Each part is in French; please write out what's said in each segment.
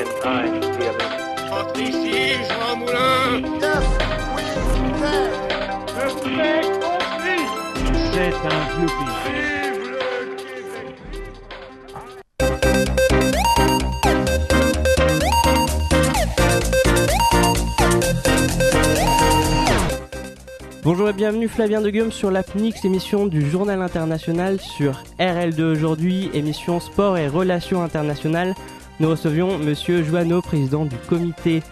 Entre ici, Jean Moulin. C'est un Bonjour et bienvenue Flavien de Guillaume sur l'APNIX, émission du Journal International sur RL2 aujourd'hui, émission sport et relations internationales. Nous recevions Monsieur Joanneau, président du comité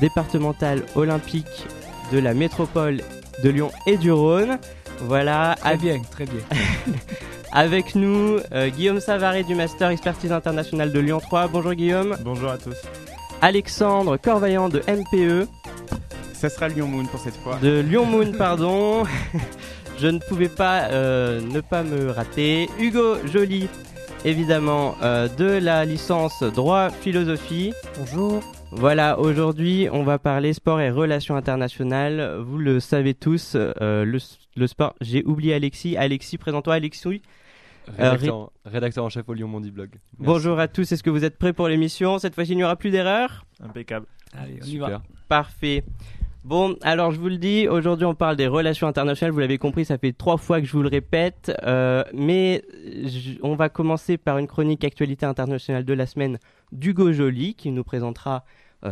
départemental olympique de la métropole de Lyon et du Rhône. Voilà, Très bien, très bien. avec nous euh, Guillaume Savary du Master Expertise Internationale de Lyon 3. Bonjour Guillaume. Bonjour à tous. Alexandre Corvaillant de MPE. Ça sera Lyon Moon pour cette fois. de Lyon Moon, pardon. Je ne pouvais pas euh, ne pas me rater. Hugo Joly, évidemment, euh, de la licence droit philosophie. Bonjour. Voilà, aujourd'hui, on va parler sport et relations internationales. Vous le savez tous, euh, le, le sport. J'ai oublié Alexis. Alexis, présente-toi, Alexis. Rédacteur, rédacteur en chef au Lyon Mondi Blog. Merci. Bonjour à tous. Est-ce que vous êtes prêts pour l'émission? Cette fois-ci, il n'y aura plus d'erreurs? Impeccable. Allez, on y Super. va. Parfait. Bon, alors je vous le dis, aujourd'hui on parle des relations internationales, vous l'avez compris, ça fait trois fois que je vous le répète, euh, mais on va commencer par une chronique actualité internationale de la semaine d'Hugo Joly qui nous présentera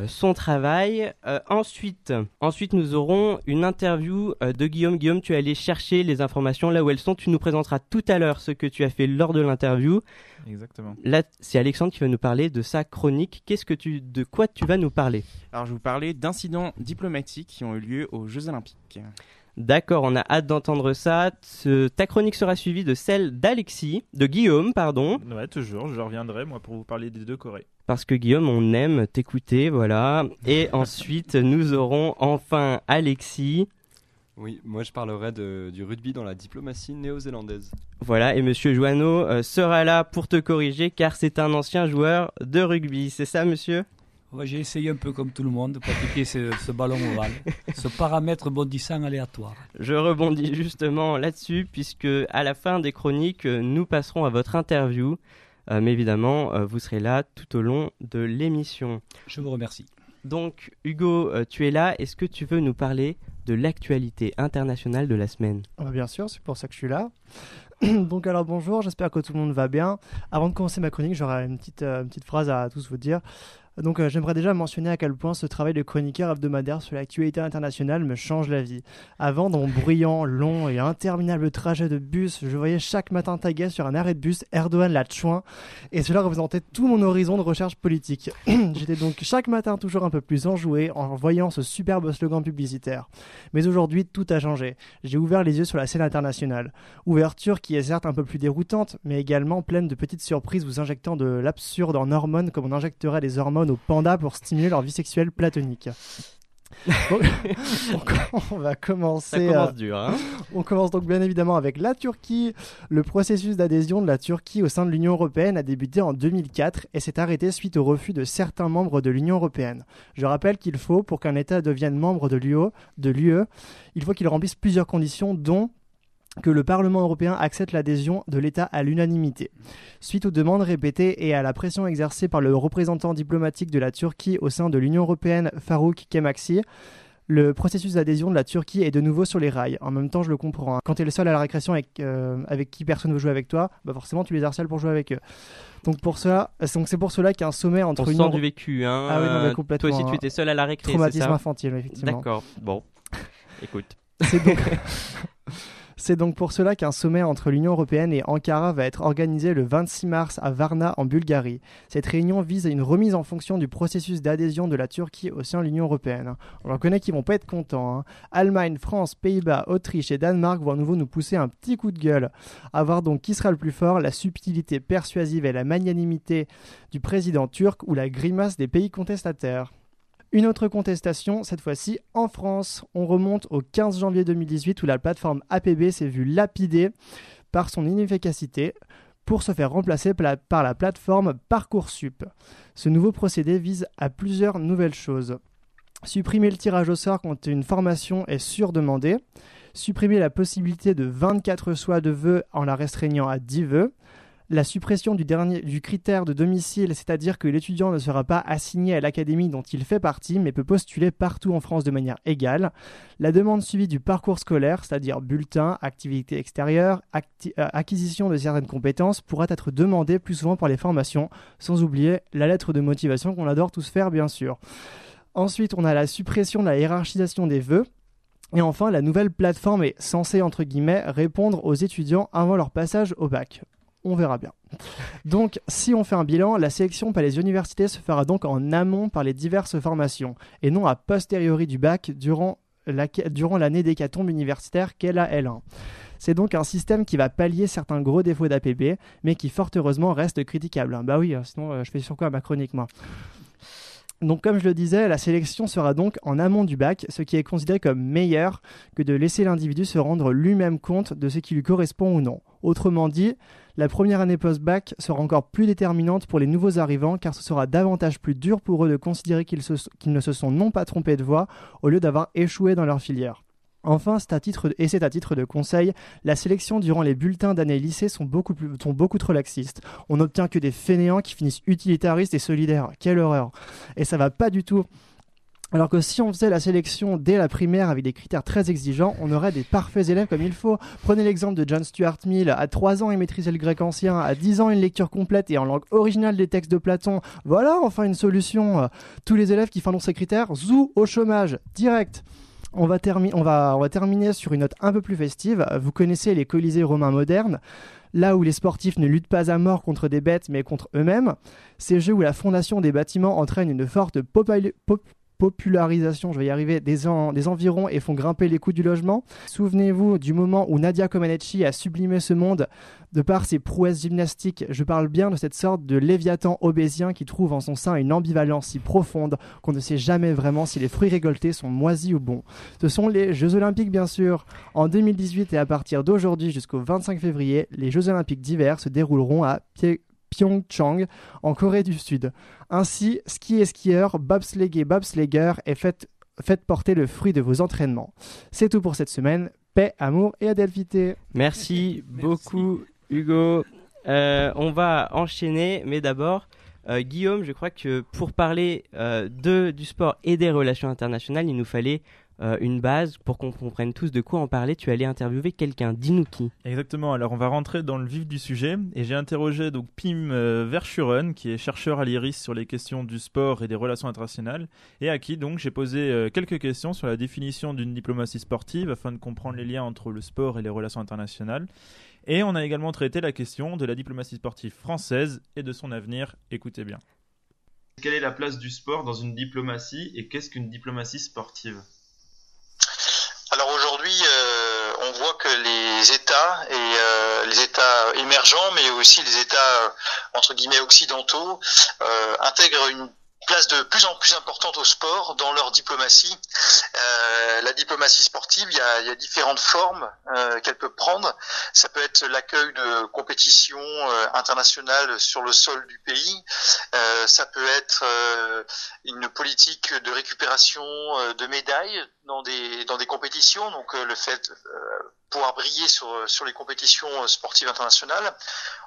son travail. Euh, ensuite, ensuite, nous aurons une interview euh, de Guillaume. Guillaume, tu es allé chercher les informations là où elles sont. Tu nous présenteras tout à l'heure ce que tu as fait lors de l'interview. Exactement. Là, c'est Alexandre qui va nous parler de sa chronique. Qu'est-ce que tu, de quoi tu vas nous parler? Alors, je vais vous parler d'incidents diplomatiques qui ont eu lieu aux Jeux Olympiques. D'accord, on a hâte d'entendre ça. Ce- ta chronique sera suivie de celle d'Alexis, de Guillaume, pardon, Ouais, toujours, je reviendrai moi pour vous parler des deux Corées. Parce que Guillaume, on aime t'écouter, voilà. Et ensuite, nous aurons enfin Alexis, Oui, moi je parlerai de- du rugby dans la diplomatie néo-zélandaise. voilà, et Monsieur Joanneau euh, sera là pour te corriger, car c'est un ancien joueur de rugby. C'est ça, monsieur? Ouais, J'ai essayé un peu comme tout le monde de pratiquer ce, ce ballon ovale, ce paramètre bondissant aléatoire. Je rebondis justement là-dessus, puisque à la fin des chroniques, nous passerons à votre interview. Euh, mais évidemment, euh, vous serez là tout au long de l'émission. Je vous remercie. Donc, Hugo, euh, tu es là. Est-ce que tu veux nous parler de l'actualité internationale de la semaine? Ah bien sûr, c'est pour ça que je suis là. Donc alors bonjour, j'espère que tout le monde va bien. Avant de commencer ma chronique, j'aurai une petite, euh, une petite phrase à tous vous dire. Donc euh, j'aimerais déjà mentionner à quel point ce travail de chroniqueur hebdomadaire sur l'actualité internationale me change la vie. Avant, dans mon bruyant, long et interminable trajet de bus, je voyais chaque matin taguer sur un arrêt de bus Erdogan la et cela représentait tout mon horizon de recherche politique. J'étais donc chaque matin toujours un peu plus enjoué en voyant ce superbe slogan publicitaire. Mais aujourd'hui, tout a changé. J'ai ouvert les yeux sur la scène internationale. Ouverture qui est certes un peu plus déroutante, mais également pleine de petites surprises vous injectant de l'absurde en hormones comme on injecterait des hormones aux pandas pour stimuler leur vie sexuelle platonique. On va Ça commencer. commence euh, dur, hein on commence donc bien évidemment avec la Turquie. Le processus d'adhésion de la Turquie au sein de l'Union européenne a débuté en 2004 et s'est arrêté suite au refus de certains membres de l'Union européenne. Je rappelle qu'il faut, pour qu'un État devienne membre de l'UE, de l'UE, il faut qu'il remplisse plusieurs conditions, dont que le Parlement européen accepte l'adhésion de l'État à l'unanimité. Suite aux demandes répétées et à la pression exercée par le représentant diplomatique de la Turquie au sein de l'Union européenne, Farouk Kemaksi, le processus d'adhésion de la Turquie est de nouveau sur les rails. En même temps, je le comprends. hein. Quand tu es le seul à la récréation avec, euh, avec qui personne ne veut jouer avec toi, bah forcément tu les harcèles pour jouer avec eux. Donc pour donc c'est pour cela qu'il y a un sommet entre On Union sent du vécu, hein Ah oui, non, complètement, Toi aussi, tu étais seul à la récré, c'est traumatisme ça infantile, effectivement. D'accord, bon. Écoute. C'est donc... C'est donc pour cela qu'un sommet entre l'Union européenne et Ankara va être organisé le 26 mars à Varna en Bulgarie. Cette réunion vise à une remise en fonction du processus d'adhésion de la Turquie au sein de l'Union européenne. On reconnaît qu'ils vont pas être contents. hein. Allemagne, France, Pays-Bas, Autriche et Danemark vont à nouveau nous pousser un petit coup de gueule. À voir donc qui sera le plus fort, la subtilité persuasive et la magnanimité du président turc ou la grimace des pays contestataires. Une autre contestation, cette fois-ci en France. On remonte au 15 janvier 2018 où la plateforme APB s'est vue lapidée par son inefficacité pour se faire remplacer par la, plateforme Parcoursup. Ce nouveau procédé vise à plusieurs nouvelles choses. Supprimer le tirage au sort quand une formation est surdemandée. Supprimer la possibilité de 24 choix de vœux en la restreignant à 10 vœux. La suppression du, critère de domicile, c'est-à-dire que l'étudiant ne sera pas assigné à l'académie dont il fait partie, mais peut postuler partout en France de manière égale, la demande suivie du parcours scolaire, c'est-à-dire bulletin, activité extérieure, euh, acquisition de certaines compétences, pourra être demandée plus souvent par les formations, sans oublier la lettre de motivation qu'on adore tous faire, bien sûr. Ensuite, on a la suppression de la hiérarchisation des vœux. Et enfin, la nouvelle plateforme est censée, entre guillemets, répondre aux étudiants avant leur passage au bac. On verra bien. Donc, si on fait un bilan, la sélection par les universités se fera donc en amont par les diverses formations, et non a posteriori du bac durant la- durant l'année d'hécatombe universitaire qu'est la L1. C'est donc un système qui va pallier certains gros défauts d'APB, mais qui fort heureusement reste critiquable. Bah oui, euh, sinon euh, je fais sur quoi ma chronique moi? Donc comme je le disais, la sélection sera donc en amont du bac, ce qui est considéré comme meilleur que de laisser l'individu se rendre lui-même compte de ce qui lui correspond ou non. Autrement dit, la première année post-bac sera encore plus déterminante pour les nouveaux arrivants car ce sera davantage plus dur pour eux de considérer qu'ils ne se sont non pas trompés de voie au lieu d'avoir échoué dans leur filière. Enfin, c'est à titre de- et c'est à titre de conseil, la sélection durant les bulletins d'année lycée sont beaucoup, plus, sont beaucoup trop laxistes. On n'obtient que des fainéants qui finissent utilitaristes et solidaires. Quelle horreur Et ça va pas du tout. Alors que si on faisait la sélection dès la primaire avec des critères très exigeants, on aurait des parfaits élèves comme il faut. Prenez l'exemple de John Stuart Mill. À 3 ans, il maîtrisait le grec ancien. À 10 ans, une lecture complète et en langue originale des textes de Platon. Voilà enfin une solution. Tous les élèves qui font ces critères, zou au chômage, direct. On va, terminer sur une note un peu plus festive. Vous connaissez les colisées romains modernes là où les sportifs ne luttent pas à mort contre des bêtes mais contre eux-mêmes. Ces jeux où la fondation des bâtiments entraîne une forte pop- popularisation, je vais y arriver, des, en- des environs et font grimper les coûts du logement. Souvenez-vous du moment où Nadia Comaneci a sublimé ce monde de par ses prouesses gymnastiques. Je parle bien de cette sorte de léviathan obésien qui trouve en son sein une ambivalence si profonde qu'on ne sait jamais vraiment si les fruits récoltés sont moisis ou bons. Ce sont les Jeux Olympiques, bien sûr. En 2018 et à partir d'aujourd'hui jusqu'au 25 février, les Jeux Olympiques d'hiver se dérouleront à Pye- Pyeongchang, en Corée du Sud. Ainsi, ski et skieurs, bobsleigh et bobsleigher et faites, faites porter le fruit de vos entraînements. C'est tout pour cette semaine. Paix, amour et adelphité. Merci beaucoup, Hugo. Euh, on va enchaîner, mais d'abord, euh, Guillaume, je crois que pour parler euh, de, du sport et des relations internationales, il nous fallait euh, une base pour qu'on comprenne tous de quoi en parler. Tu allais interviewer quelqu'un. Dis-nous qui. Exactement, alors on va rentrer dans le vif du sujet et j'ai interrogé donc Pim euh, Verschuren qui est chercheur à l'IRIS sur les questions du sport et des relations internationales et à qui donc j'ai posé euh, quelques questions sur la définition d'une diplomatie sportive afin de comprendre les liens entre le sport et les relations internationales. Et on a également traité la question de la diplomatie sportive française et de son avenir. Écoutez bien. Quelle est la place du sport dans une diplomatie et qu'est-ce qu'une diplomatie sportive Alors aujourd'hui, euh, on voit que les États et euh, les États émergents, mais aussi les États euh, entre guillemets occidentaux, euh, intègrent une place de plus en plus importante au sport dans leur diplomatie. Euh, la diplomatie sportive, il y a, il y a différentes formes euh, qu'elle peut prendre. Ça peut être l'accueil de compétitions euh, internationales sur le sol du pays. Euh, ça peut être euh, une politique de récupération de médailles dans des dans des compétitions. Donc euh, le fait euh, pouvoir briller sur sur les compétitions euh, sportives internationales.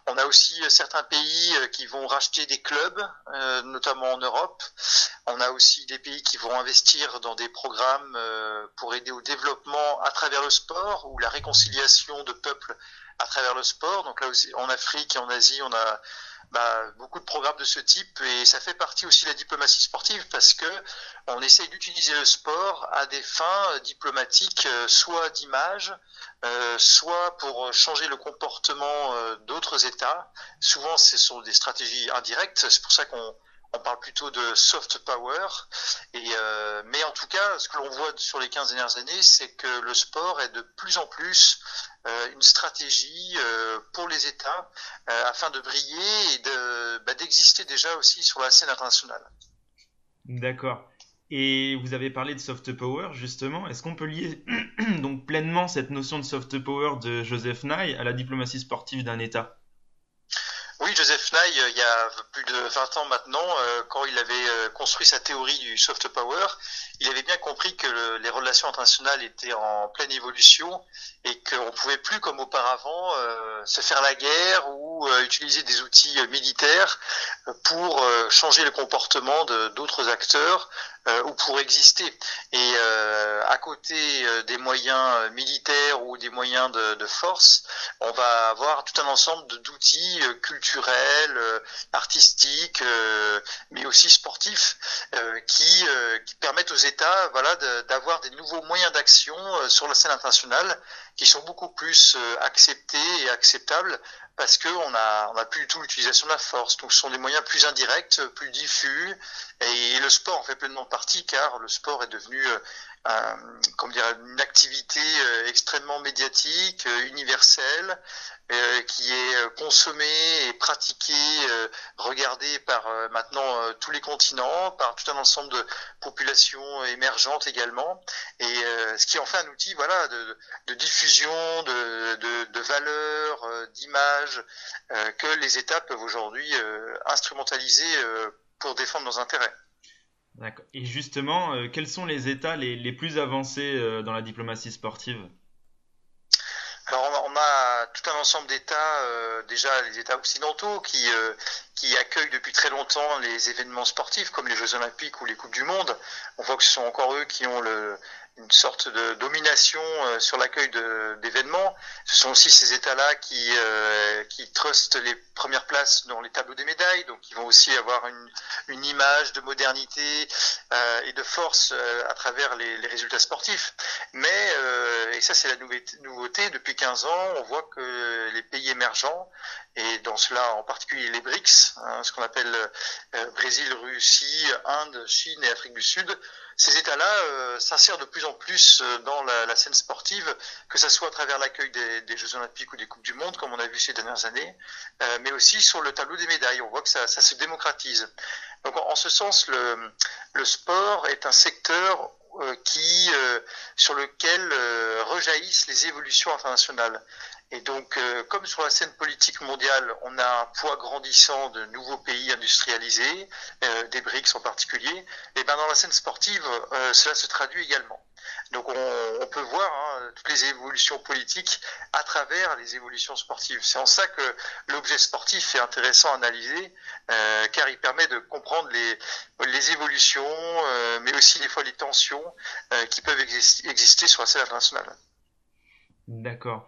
On a aussi euh, certains pays euh, qui vont racheter des clubs, euh, notamment en Europe. On a aussi des pays qui vont investir dans des programmes euh, pour aider au développement à travers le sport ou la réconciliation de peuples à travers le sport. Donc là aussi, en Afrique et en Asie, on a bah, beaucoup de programmes de ce type et ça fait partie aussi de la diplomatie sportive parce que on essaye d'utiliser le sport à des fins euh, diplomatiques, euh, soit d'image, euh, soit pour changer le comportement d'autres États. Souvent, ce sont des stratégies indirectes. C'est pour ça qu'on on parle plutôt de soft power. Mais en tout cas, ce que l'on voit sur les 15 dernières années, c'est que le sport est de plus en plus une stratégie euh, pour les États euh, afin de briller et bah, d'exister déjà aussi sur la scène internationale. D'accord. Et vous avez parlé de soft power justement. Est-ce qu'on peut lier donc pleinement cette notion de soft power de Joseph Nye à la diplomatie sportive d'un État? Oui, Joseph Nye, euh, il y a plus de 20 ans maintenant, euh, quand il avait euh, construit sa théorie du soft power, il avait bien compris que le- les relations internationales étaient en pleine évolution et qu'on ne pouvait plus, comme auparavant, se faire la guerre ou utiliser des outils militaires pour changer le comportement d'autres acteurs ou pour exister. Et euh, à côté euh, des moyens euh, militaires ou des moyens de, de force, on va avoir tout un ensemble d'outils euh, culturels, euh, artistiques, euh, mais aussi sportifs, euh, qui, euh, qui permettent aux États voilà, d'avoir des nouveaux moyens d'action euh, sur la scène internationale qui sont beaucoup plus euh, acceptés et acceptables parce qu'on a, on a plus du tout l'utilisation de la force. Donc ce sont des moyens plus indirects, plus diffus, et, le sport en fait pleinement partie car le sport est devenu euh, un- comment dire, une activité euh, extrêmement médiatique, euh, universelle, euh, qui est euh, consommée et pratiquée, euh, regardée par euh, maintenant euh, tous les continents, par tout un ensemble de populations émergentes également, et euh, ce qui en fait un outil voilà de, diffusion, de, de, de valeurs, euh, d'images euh, que les États peuvent aujourd'hui euh, instrumentaliser euh, pour défendre leurs intérêts. Et justement, euh, quels sont les États les, plus avancés euh, dans la diplomatie sportive? Alors on a, tout un ensemble d'États, euh, déjà les États occidentaux qui accueillent depuis très longtemps les événements sportifs comme les Jeux Olympiques ou les Coupes du Monde. On voit que ce sont encore eux qui ont le, une sorte de domination euh, sur l'accueil d'événements. Ce sont aussi ces États-là qui, euh, qui trustent les premières places dans les tableaux des médailles, donc ils vont aussi avoir une, image de modernité euh, et de force euh, à travers les, les résultats sportifs. Mais, euh, et ça c'est la nouveauté, nouveauté, depuis 15 ans, on voit que les pays émergents, et dans cela en particulier les BRICS, hein, ce qu'on appelle euh, Brésil, Russie, Inde, Chine et Afrique du Sud, ces États-là euh, s'insèrent de plus en plus euh, dans la, scène sportive, que ce soit à travers l'accueil des, Jeux Olympiques ou des Coupes du Monde, comme on a vu ces dernières années, euh, mais aussi sur le tableau des médailles. On voit que ça, se démocratise. Donc en, ce sens, le, sport est un secteur qui, sur lequel rejaillissent les évolutions internationales. Et donc, euh, comme sur la scène politique mondiale, on a un poids grandissant de nouveaux pays industrialisés, euh, des BRICS en particulier, et ben dans la scène sportive, euh, cela se traduit également. Donc, on, peut voir hein, toutes les évolutions politiques à travers les évolutions sportives. C'est en ça que l'objet sportif est intéressant à analyser, car il permet de comprendre les, évolutions, mais aussi des fois les tensions qui peuvent exis- exister sur la scène internationale. D'accord.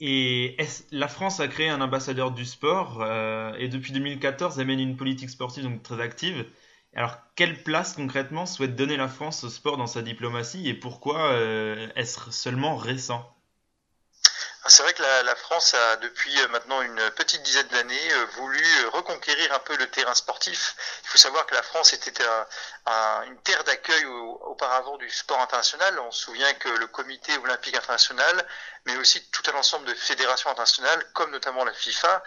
Et la France a créé un ambassadeur du sport euh, et depuis 2014 elle mène une politique sportive donc très active. Alors quelle place concrètement souhaite donner la France au sport dans sa diplomatie et pourquoi euh, est-ce seulement récent? C'est vrai que la, la France a depuis euh, maintenant une petite dizaine d'années euh, voulu euh, reconquérir un peu le terrain sportif. Il faut savoir que la France était un- un- une terre d'accueil au- auparavant du sport international. On se souvient que le Comité olympique international, mais aussi tout un ensemble de fédérations internationales, comme notamment la FIFA,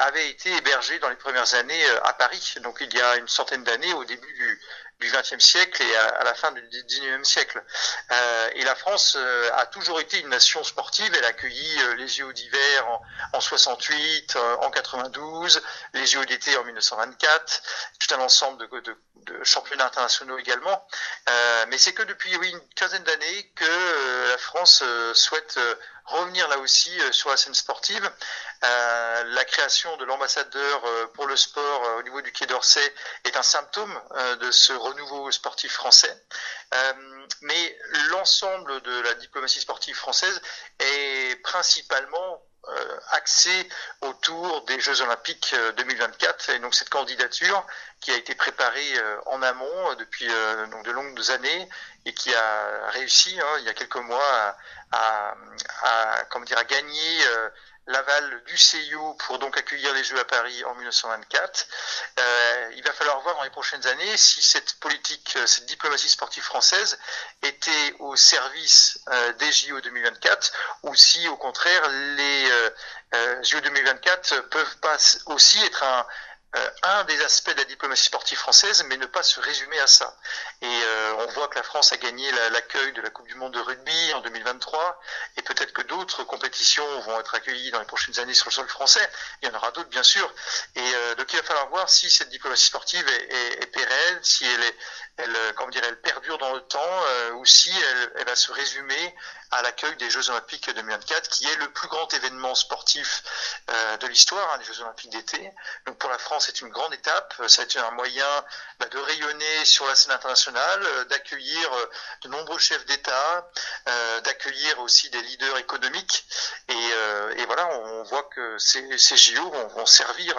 avait été hébergé dans les premières années à Paris. Donc il y a une centaine d'années, au début du du XXe siècle et à, la fin du XIXe siècle. Euh, et la France euh, a toujours été une nation sportive. Elle a accueilli euh, les JO d'hiver en, en 68, euh, en 92, les JO d'été en 1924, tout un ensemble de, championnats internationaux également. Mais c'est que depuis une quinzaine d'années que la France souhaite revenir là aussi euh, sur la scène sportive. Euh, la création de l'ambassadeur euh, pour le sport au niveau du Quai d'Orsay est un symptôme de ce renouveau sportif français. Mais l'ensemble de la diplomatie sportive française est principalement euh, axé autour des Jeux Olympiques euh, 2024 et donc cette candidature qui a été préparée euh, en amont euh, depuis euh, de longues années et qui a réussi hein, il y a quelques mois à, à, comment dire à gagner euh, l'aval du CIO pour donc accueillir les Jeux à Paris en 1924. Euh, il va falloir voir dans les prochaines années si cette politique, euh, cette diplomatie sportive française était au service euh, des JO 2024 ou si au contraire les euh, euh, JO 2024 peuvent pas aussi être un, euh, un des aspects de la diplomatie sportive française, mais ne pas se résumer à ça. Et euh, on voit que la France a gagné la- l'accueil de la Coupe du Monde de rugby en 2023, et peut-être que d'autres compétitions vont être accueillies dans les prochaines années sur le sol français. Il y en aura d'autres, bien sûr. Et euh, donc il va falloir voir si cette diplomatie sportive est, est- est pérenne, si elle est, elle, euh, comment dire, elle perdure dans le temps, euh, ou si elle, elle va se résumer à l'accueil des Jeux Olympiques 2024, qui est le plus grand événement sportif euh, de l'histoire, hein, les Jeux Olympiques d'été. Donc pour la France, c'est une grande étape. Ça a été un moyen bah, de rayonner sur la scène internationale, euh, d'accueillir euh, de nombreux chefs d'État, euh, d'accueillir aussi des leaders économiques. Et, euh, voilà, on voit que ces, JO vont, servir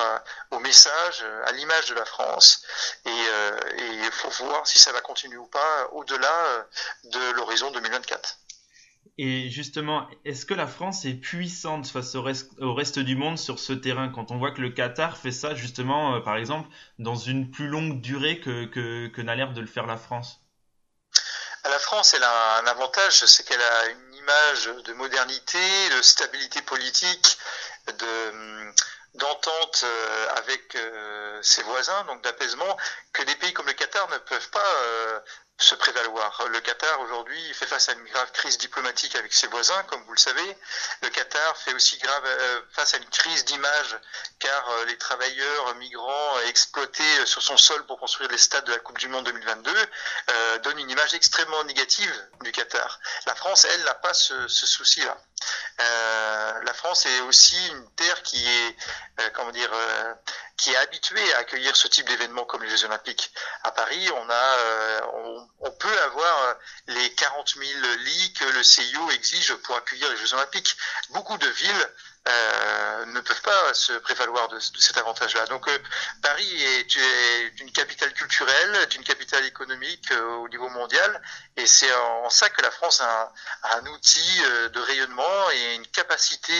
au message, euh, à l'image de la France. Et, euh, il faut voir si ça va continuer ou pas au-delà euh, de l'horizon 2024. Et justement, est-ce que la France est puissante face au reste, du monde sur ce terrain? Quand on voit que le Qatar fait ça justement, euh, par exemple, dans une plus longue durée que, n'a l'air de le faire la France? La France, elle a un avantage, c'est qu'elle a une image de modernité, de stabilité politique, de d'entente euh, avec euh, ses voisins, donc d'apaisement, que des pays comme le Qatar ne peuvent pas se prévaloir. Le Qatar aujourd'hui fait face à une grave crise diplomatique avec ses voisins, comme vous le savez. Le Qatar fait aussi grave euh, face à une crise d'image, car euh, les travailleurs migrants exploités euh, sur son sol pour construire les stades de la Coupe du Monde 2022 euh, donnent une image extrêmement négative du Qatar. La France, elle, n'a pas ce, ce souci-là. La France est aussi une terre qui est, comment dire, qui est habituée à accueillir ce type d'événements comme les Jeux Olympiques. À Paris, on a, euh, on, on peut avoir euh, les 40 000 lits que le CIO exige pour accueillir les Jeux Olympiques. Beaucoup de villes euh, ne peuvent pas se prévaloir de, cet avantage-là. Donc euh, Paris est, une capitale culturelle, est une capitale économique euh, au niveau mondial, et c'est en, ça que la France a un, outil de rayonnement et une capacité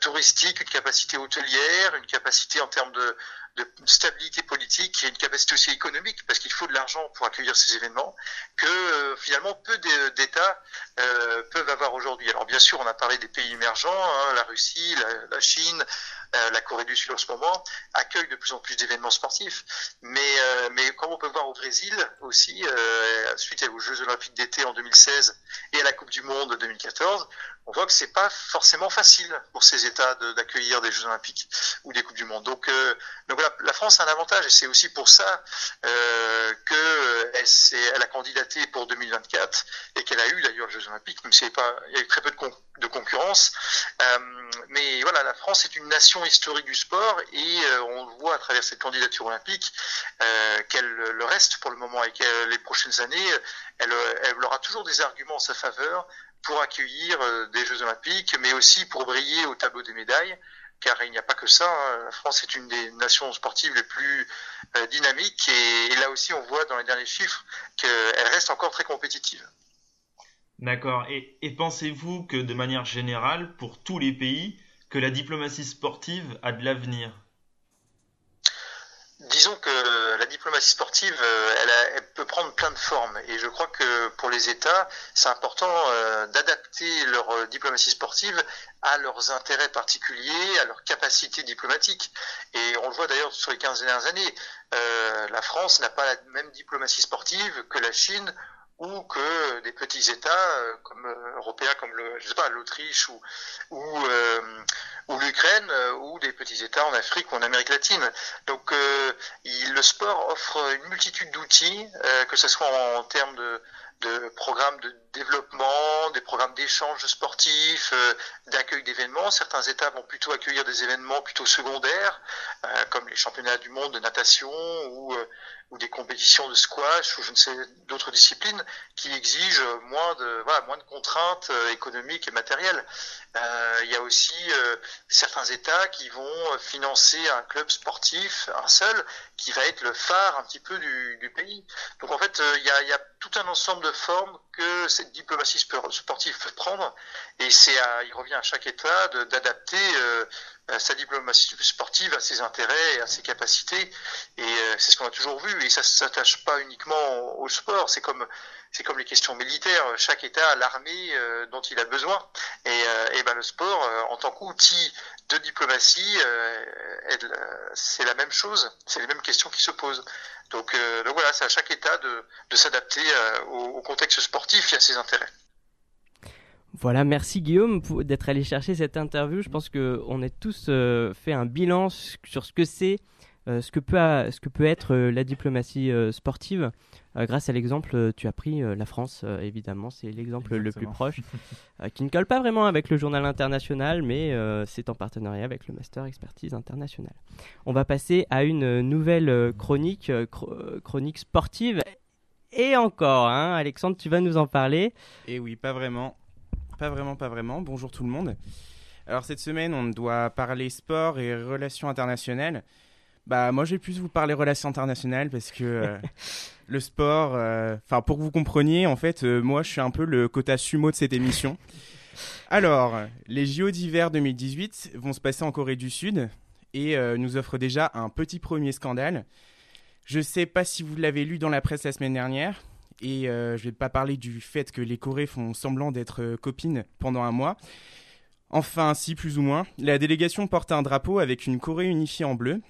touristique, une capacité hôtelière, une capacité en termes de, de stabilité politique et une capacité aussi économique, parce qu'il faut de l'argent pour accueillir ces événements, que euh, finalement peu d'É- d'États euh, peuvent avoir aujourd'hui. Alors bien sûr, on a parlé des pays émergents, hein, la Russie, la Chine, euh, la Corée du Sud en ce moment, accueillent de plus en plus d'événements sportifs. Mais, euh, mais comme on peut voir au Brésil aussi, euh, suite aux Jeux Olympiques d'été en 2016 et à la Coupe du Monde 2014, on voit que c'est pas forcément facile pour ces États d'accueillir des Jeux Olympiques ou des Coupes du Monde. Donc, euh, donc voilà, la France a un avantage et c'est aussi pour ça euh, que elle, s'est- elle a candidaté pour 2024 et qu'elle a eu d'ailleurs les Jeux Olympiques, même s'il y, y a très peu de, con- de concurrence. Euh, mais voilà, la France est une nation historique du sport et euh, on voit à travers cette candidature olympique euh, qu'elle le reste pour le moment et que les prochaines années, elle, aura toujours des arguments en sa faveur pour accueillir euh, des Jeux Olympiques, mais aussi pour briller au tableau des médailles, car il n'y a pas que ça. hein. La France est une des nations sportives les plus euh, dynamiques, et là aussi on voit dans les derniers chiffres qu'elle reste encore très compétitive. D'accord. Et, pensez-vous que de manière générale, pour tous les pays, que la diplomatie sportive a de l'avenir? Disons que la diplomatie sportive, euh, elle, peut prendre plein de formes. Et je crois que pour les États, c'est important euh, d'adapter leur euh, diplomatie sportive à leurs intérêts particuliers, à leurs capacités diplomatiques. Et on le voit d'ailleurs sur les 15 dernières années. La France n'a pas la même diplomatie sportive que la Chine ou que des petits États euh, comme euh, européens comme le, je sais pas, l'Autriche ou ou, euh, ou l'Ukraine euh, ou des petits États en Afrique ou en Amérique latine. Donc euh, il- le sport offre une multitude d'outils, euh, que ce soit en, termes de, de programmes de développement, des programmes d'échange sportifs, euh, d'accueil d'événements. Certains États vont plutôt accueillir des événements plutôt secondaires, euh, comme les championnats du monde de natation ou, euh, ou des compétitions de squash ou je ne sais d'autres disciplines qui exigent moins de voilà moins de contraintes économiques et matérielles. Euh, il y a aussi euh, certains États qui vont financer un club sportif, un seul, qui va être le phare un petit peu du, du pays. Donc en fait, il y, a, il y a tout un ensemble de formes que cette diplomatie spor- sportive peut prendre, et c'est il revient à chaque État d'adapter euh, sa diplomatie sportive à ses intérêts et à ses capacités. Et euh, c'est ce qu'on a toujours vu. Et ça ne s'attache pas uniquement au sport. C'est comme c'est comme les questions militaires. Chaque État a l'armée euh, dont il a besoin. Et, euh, ben le sport, euh, en tant qu'outil de diplomatie, est- c'est la même chose. C'est les mêmes questions qui se posent. Donc, voilà, c'est à chaque État de, s'adapter au, contexte sportif et à ses intérêts. Voilà, merci Guillaume d'être allé chercher cette interview. Je pense que on a tous fait un bilan sur ce que c'est, ce que peut, a- ce que peut être euh, la diplomatie euh, sportive. Euh, grâce à l'exemple, euh, tu as pris euh, la France, euh, évidemment, c'est l'exemple le plus proche, euh, qui ne colle pas vraiment avec le journal international, mais euh, c'est en partenariat avec le Master Expertise International. On va passer à une euh, nouvelle euh, chronique, euh, chro- euh, chronique sportive. Et encore, hein, Alexandre, tu vas nous en parler. Et oui, pas vraiment. Pas vraiment, pas vraiment. Bonjour tout le monde. Alors cette semaine, on doit parler sport et relations internationales. Bah moi, je vais plus vous parler relations internationales parce que euh, le sport, euh, enfin pour que vous compreniez, en fait, euh, moi, je suis un peu le quota sumo de cette émission. Alors, les JO d'hiver 2018 vont se passer en Corée du Sud et nous offrent déjà un petit premier scandale. Je sais pas si vous l'avez lu dans la presse la semaine dernière, et je vais pas parler du fait que les Corées font semblant d'être copines pendant un mois. Enfin, si, plus ou moins. La délégation porte un drapeau avec une Corée unifiée en bleu.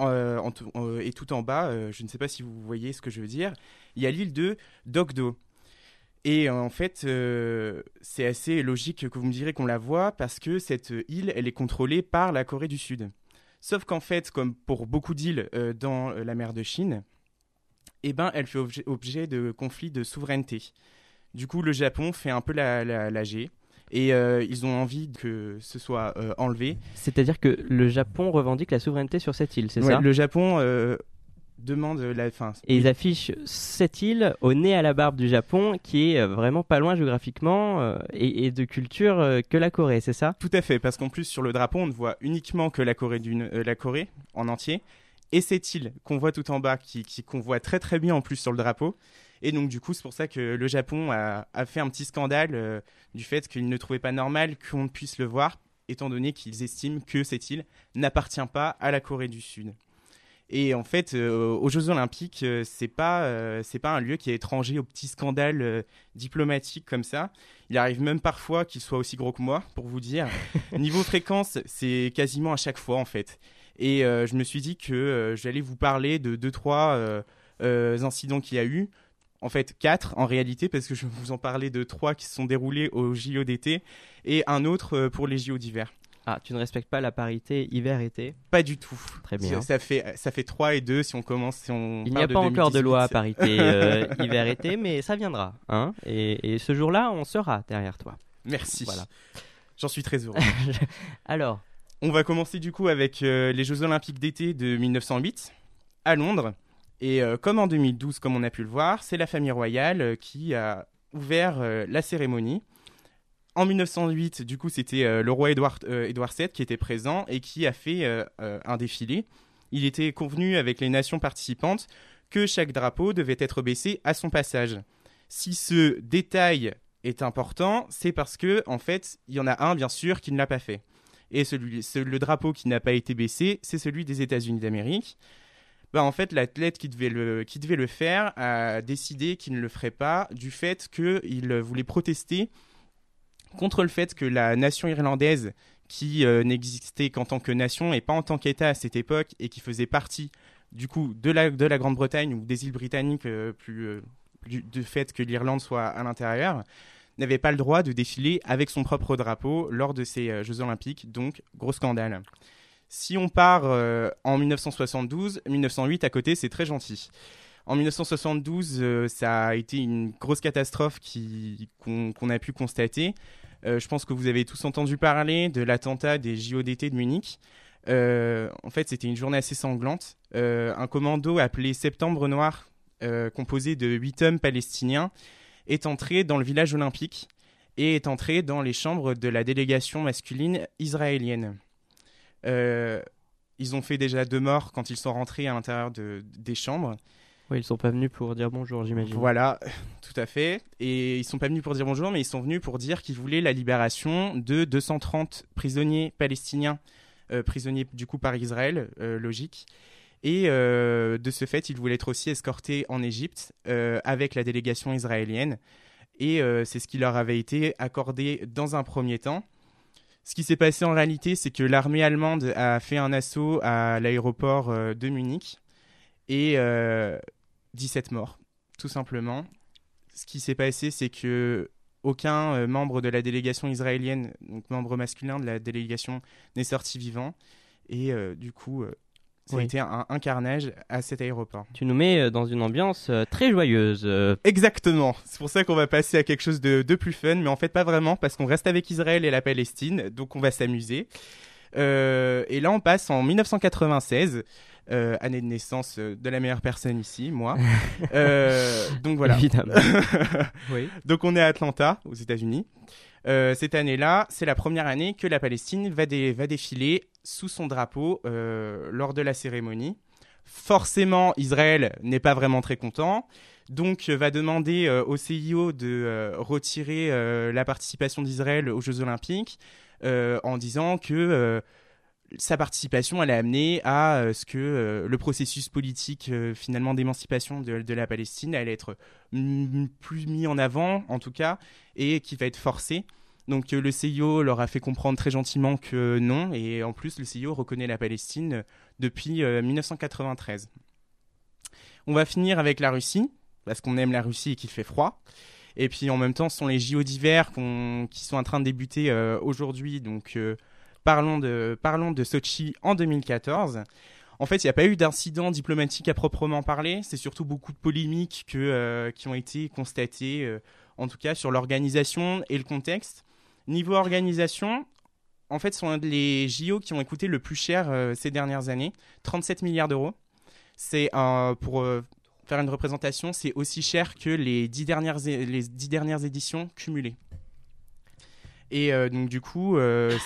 Euh, euh, et tout en bas, euh, je ne sais pas si vous voyez ce que je veux dire, il y a l'île de Dokdo. Et en fait, c'est assez logique que vous me direz qu'on la voit parce que cette île, elle est contrôlée par la Corée du Sud. Sauf qu'en fait, comme pour beaucoup d'îles dans la mer de Chine, eh ben, elle fait objet, de conflits de souveraineté. Du coup, le Japon fait un peu la, la, la G. Et euh, ils ont envie que ce soit euh, enlevé. C'est-à-dire que le Japon revendique la souveraineté sur cette île, c'est Ouais, ça? Le Japon euh, demande la fin. Et ils affichent cette île au nez à la barbe du Japon, qui est vraiment pas loin géographiquement et, et de culture que la Corée, c'est ça? Tout à fait, parce qu'en plus sur le drapeau, on ne voit uniquement que la Corée, du, la Corée en entier, et cette île qu'on voit tout en bas, qui, qui- qu'on voit très très bien en plus sur le drapeau. Et donc du coup, c'est pour ça que le Japon a, a fait un petit scandale euh, du fait qu'il ne trouvait pas normal qu'on puisse le voir, étant donné qu'ils estiment que cette île n'appartient pas à la Corée du Sud. Et en fait, euh, aux Jeux Olympiques, euh, c'est pas euh, c'est pas un lieu qui est étranger aux petits scandales diplomatiques comme ça. Il arrive même parfois qu'il soit aussi gros que moi, pour vous dire. Niveau fréquence, c'est quasiment à chaque fois en fait. Et je me suis dit que j'allais vous parler de deux trois incidents qu'il y a eu. En fait, quatre en réalité, parce que je vais vous en parler de trois qui se sont déroulés au JO d'été et un autre euh, pour les JO d'hiver. Ah, tu ne respectes pas la parité hiver-été? Pas du tout. Très bien. Ça, fait ça fait 3 et 2 si on commence si on Il n'y a pas encore de 2018. loi à parité euh, hiver-été, mais ça viendra. Hein et, et ce jour-là, on sera derrière toi. Merci. Voilà. J'en suis très heureux. Alors, On va commencer du coup avec euh, les Jeux Olympiques d'été de 1908 à Londres. Et euh, comme en 2012, comme on a pu le voir, c'est la famille royale euh, qui a ouvert euh, la cérémonie. En 1908, du coup, c'était le roi Édouard, VII qui était présent et qui a fait un défilé. Il était convenu avec les nations participantes que chaque drapeau devait être baissé à son passage. Si ce détail est important, c'est parce que, en fait, il y en a un, bien sûr, qui ne l'a pas fait. Et celui, ce- le drapeau qui n'a pas été baissé, c'est celui des États-Unis d'Amérique. Bah, en fait, l'athlète qui devait, le, faire a décidé qu'il ne le ferait pas du fait qu'il voulait protester contre le fait que la nation irlandaise, qui euh, n'existait qu'en tant que nation et pas en tant qu'État à cette époque, et qui faisait partie du coup de la, de la Grande-Bretagne ou des îles britanniques, euh, euh, du, fait que l'Irlande soit à l'intérieur, n'avait pas le droit de défiler avec son propre drapeau lors de ces euh, Jeux Olympiques, donc gros scandale. Si on part euh, en 1972, 1908 à côté, c'est très gentil. En 1972, euh, ça a été une grosse catastrophe qu'on a pu constater. Euh, je pense que vous avez tous entendu parler de l'attentat des JO d'été de Munich. En fait, c'était une journée assez sanglante. Un commando appelé Septembre Noir, composé de huit hommes palestiniens, est entré dans le village olympique et est entré dans les chambres de la délégation masculine israélienne. Euh, ils ont fait déjà deux morts quand ils sont rentrés à l'intérieur de- des chambres. oui, ils sont pas venus pour dire bonjour, j'imagine. Voilà, tout à fait. Et ils sont pas venus pour dire bonjour, mais ils sont venus pour dire qu'ils voulaient la libération de 230 prisonniers palestiniens euh, prisonnier du coup par Israël, euh, logique. Et euh, de ce fait, il voulait être aussi escorté en Égypte avec la délégation israélienne. Et c'est ce qui leur avait été accordé dans un premier temps. Ce qui s'est passé en réalité, c'est que l'armée allemande a fait un assaut à l'aéroport euh, de Munich et euh, 17 morts, tout simplement. Ce qui s'est passé, c'est que aucun euh, membre de la délégation israélienne, donc membre masculin de la délégation, n'est sorti vivant. Et euh, du coup, euh, Oui. été un, un carnage à cet aéroport. Tu nous mets euh, dans une ambiance euh, très joyeuse. euh, Exactement. C'est pour ça qu'on va passer à quelque chose de, de plus fun, mais en fait pas vraiment, parce qu'on reste avec Israël et la Palestine, donc on va s'amuser. Euh, et là, on passe en 1996, euh, année de naissance de la meilleure personne ici, moi. Euh, donc voilà. Évidemment. Oui. Donc on est à Atlanta, aux États-Unis. Euh, cette année-là, c'est la première année que la Palestine va, dé- va défiler sous son drapeau euh, lors de la cérémonie. Forcément, Israël n'est pas vraiment très content, donc euh, va demander euh, au CIO de retirer la participation d'Israël aux Jeux Olympiques en disant que sa participation allait amener à euh, ce que le processus politique finalement d'émancipation de, de la Palestine allait être plus mis en avant en tout cas et qui va être forcé. Donc euh, le CIO leur a fait comprendre très gentiment que non et en plus le CIO reconnaît la Palestine euh, depuis euh, 1993. On va finir avec la Russie parce qu'on aime la Russie et qu'il fait froid. Et puis en même temps, ce sont les JO d'hiver qui sont en train de débuter euh, aujourd'hui. Donc euh, parlons de parlons de Sochi en 2014. En fait, il n'y a pas eu d'incident diplomatique à proprement parler. C'est surtout beaucoup de polémiques que, euh, qui ont été constatées, euh, en tout cas sur l'organisation et le contexte. Niveau organisation, en fait, sont les JO qui ont coûté le plus cher euh, ces dernières années, 37 milliards d'euros. C'est euh, pour euh, faire une représentation, c'est aussi cher que les dix dernières, é- les dernières éditions cumulées. Et donc du coup,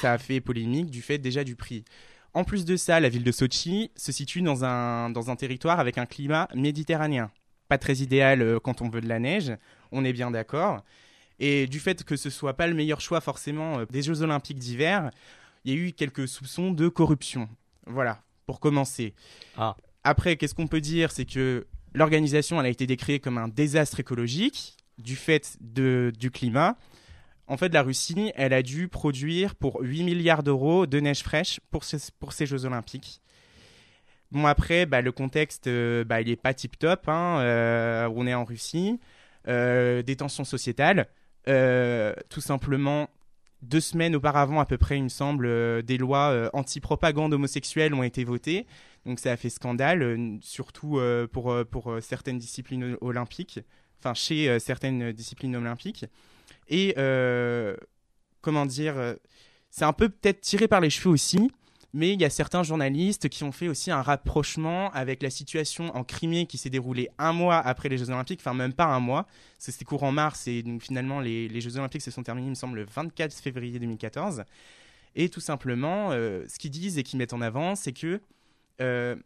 ça a fait polémique du fait déjà du prix. En plus de ça, la ville de Sochi se situe dans un, dans un territoire avec un climat méditerranéen. Pas très idéal quand on veut de la neige, on est bien d'accord. Et du fait que ce soit pas le meilleur choix forcément euh, des Jeux Olympiques d'hiver, il y a eu quelques soupçons de corruption. Voilà, pour commencer. Ah. Après, qu'est-ce qu'on peut dire? C'est que l'organisation elle a été décriée comme un désastre écologique du fait de, du climat. En fait, la Russie, elle a dû produire pour 8 milliards d'euros de neige fraîche pour, ces- pour ces Jeux Olympiques. Bon, après, bah, le contexte, euh, bah, il n'est pas tip-top. Hein, euh, on est en Russie. Euh, des tensions sociétales. Euh, tout simplement, deux semaines auparavant, à peu près, il me semble, euh, des lois euh, anti-propagande homosexuelle ont été votées. Donc ça a fait scandale, surtout pour, pour certaines disciplines olympiques, enfin chez certaines disciplines olympiques. Et comment dire, c'est un peu peut-être tiré par les cheveux aussi, mais il y a certains journalistes qui ont fait aussi un rapprochement avec la situation en Crimée qui s'est déroulée un mois après les Jeux Olympiques, enfin même pas un mois, c'était courant mars et donc finalement les, Jeux Olympiques se sont terminés, il me semble, le 24 février 2014. Et tout simplement, euh, ce qu'ils disent et qu'ils mettent en avant, c'est que euh,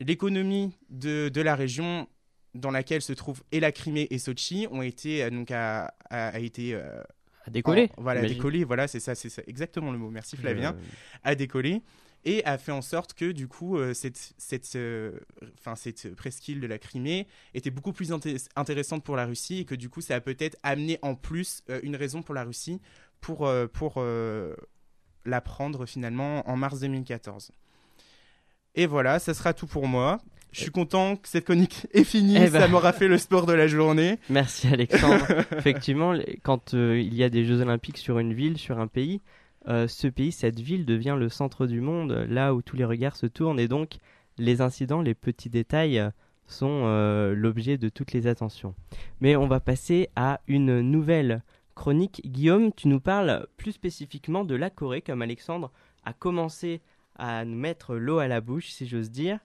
l'économie de, de la région dans laquelle se trouvent et la Crimée et Sochi ont été euh, donc a, a, été À décoller. en- voilà j'imagine. décoller voilà c'est ça c'est ça, exactement le mot merci Flavien Euh, a décollé et a fait en sorte que du coup euh, cette cette euh, cette presqu'île de la Crimée était beaucoup plus inté- intéressante pour la Russie et que du coup ça a peut-être amené en plus euh, une raison pour la Russie pour pour la prendre finalement en mars 2014. Et voilà, ça sera tout pour moi. Je suis content que cette chronique est finie, Eh ben. ça m'aura fait le sport de la journée. Merci Alexandre. Effectivement, quand euh, il y a des Jeux Olympiques sur une ville, sur un pays, euh, ce pays, cette ville devient le centre du monde, là où tous les regards se tournent et donc les incidents, les petits détails euh, sont euh, l'objet de toutes les attentions. Mais on va passer à une nouvelle chronique. Guillaume, tu nous parles plus spécifiquement de la Corée, comme Alexandre a commencé à nous mettre l'eau à la bouche, si j'ose dire.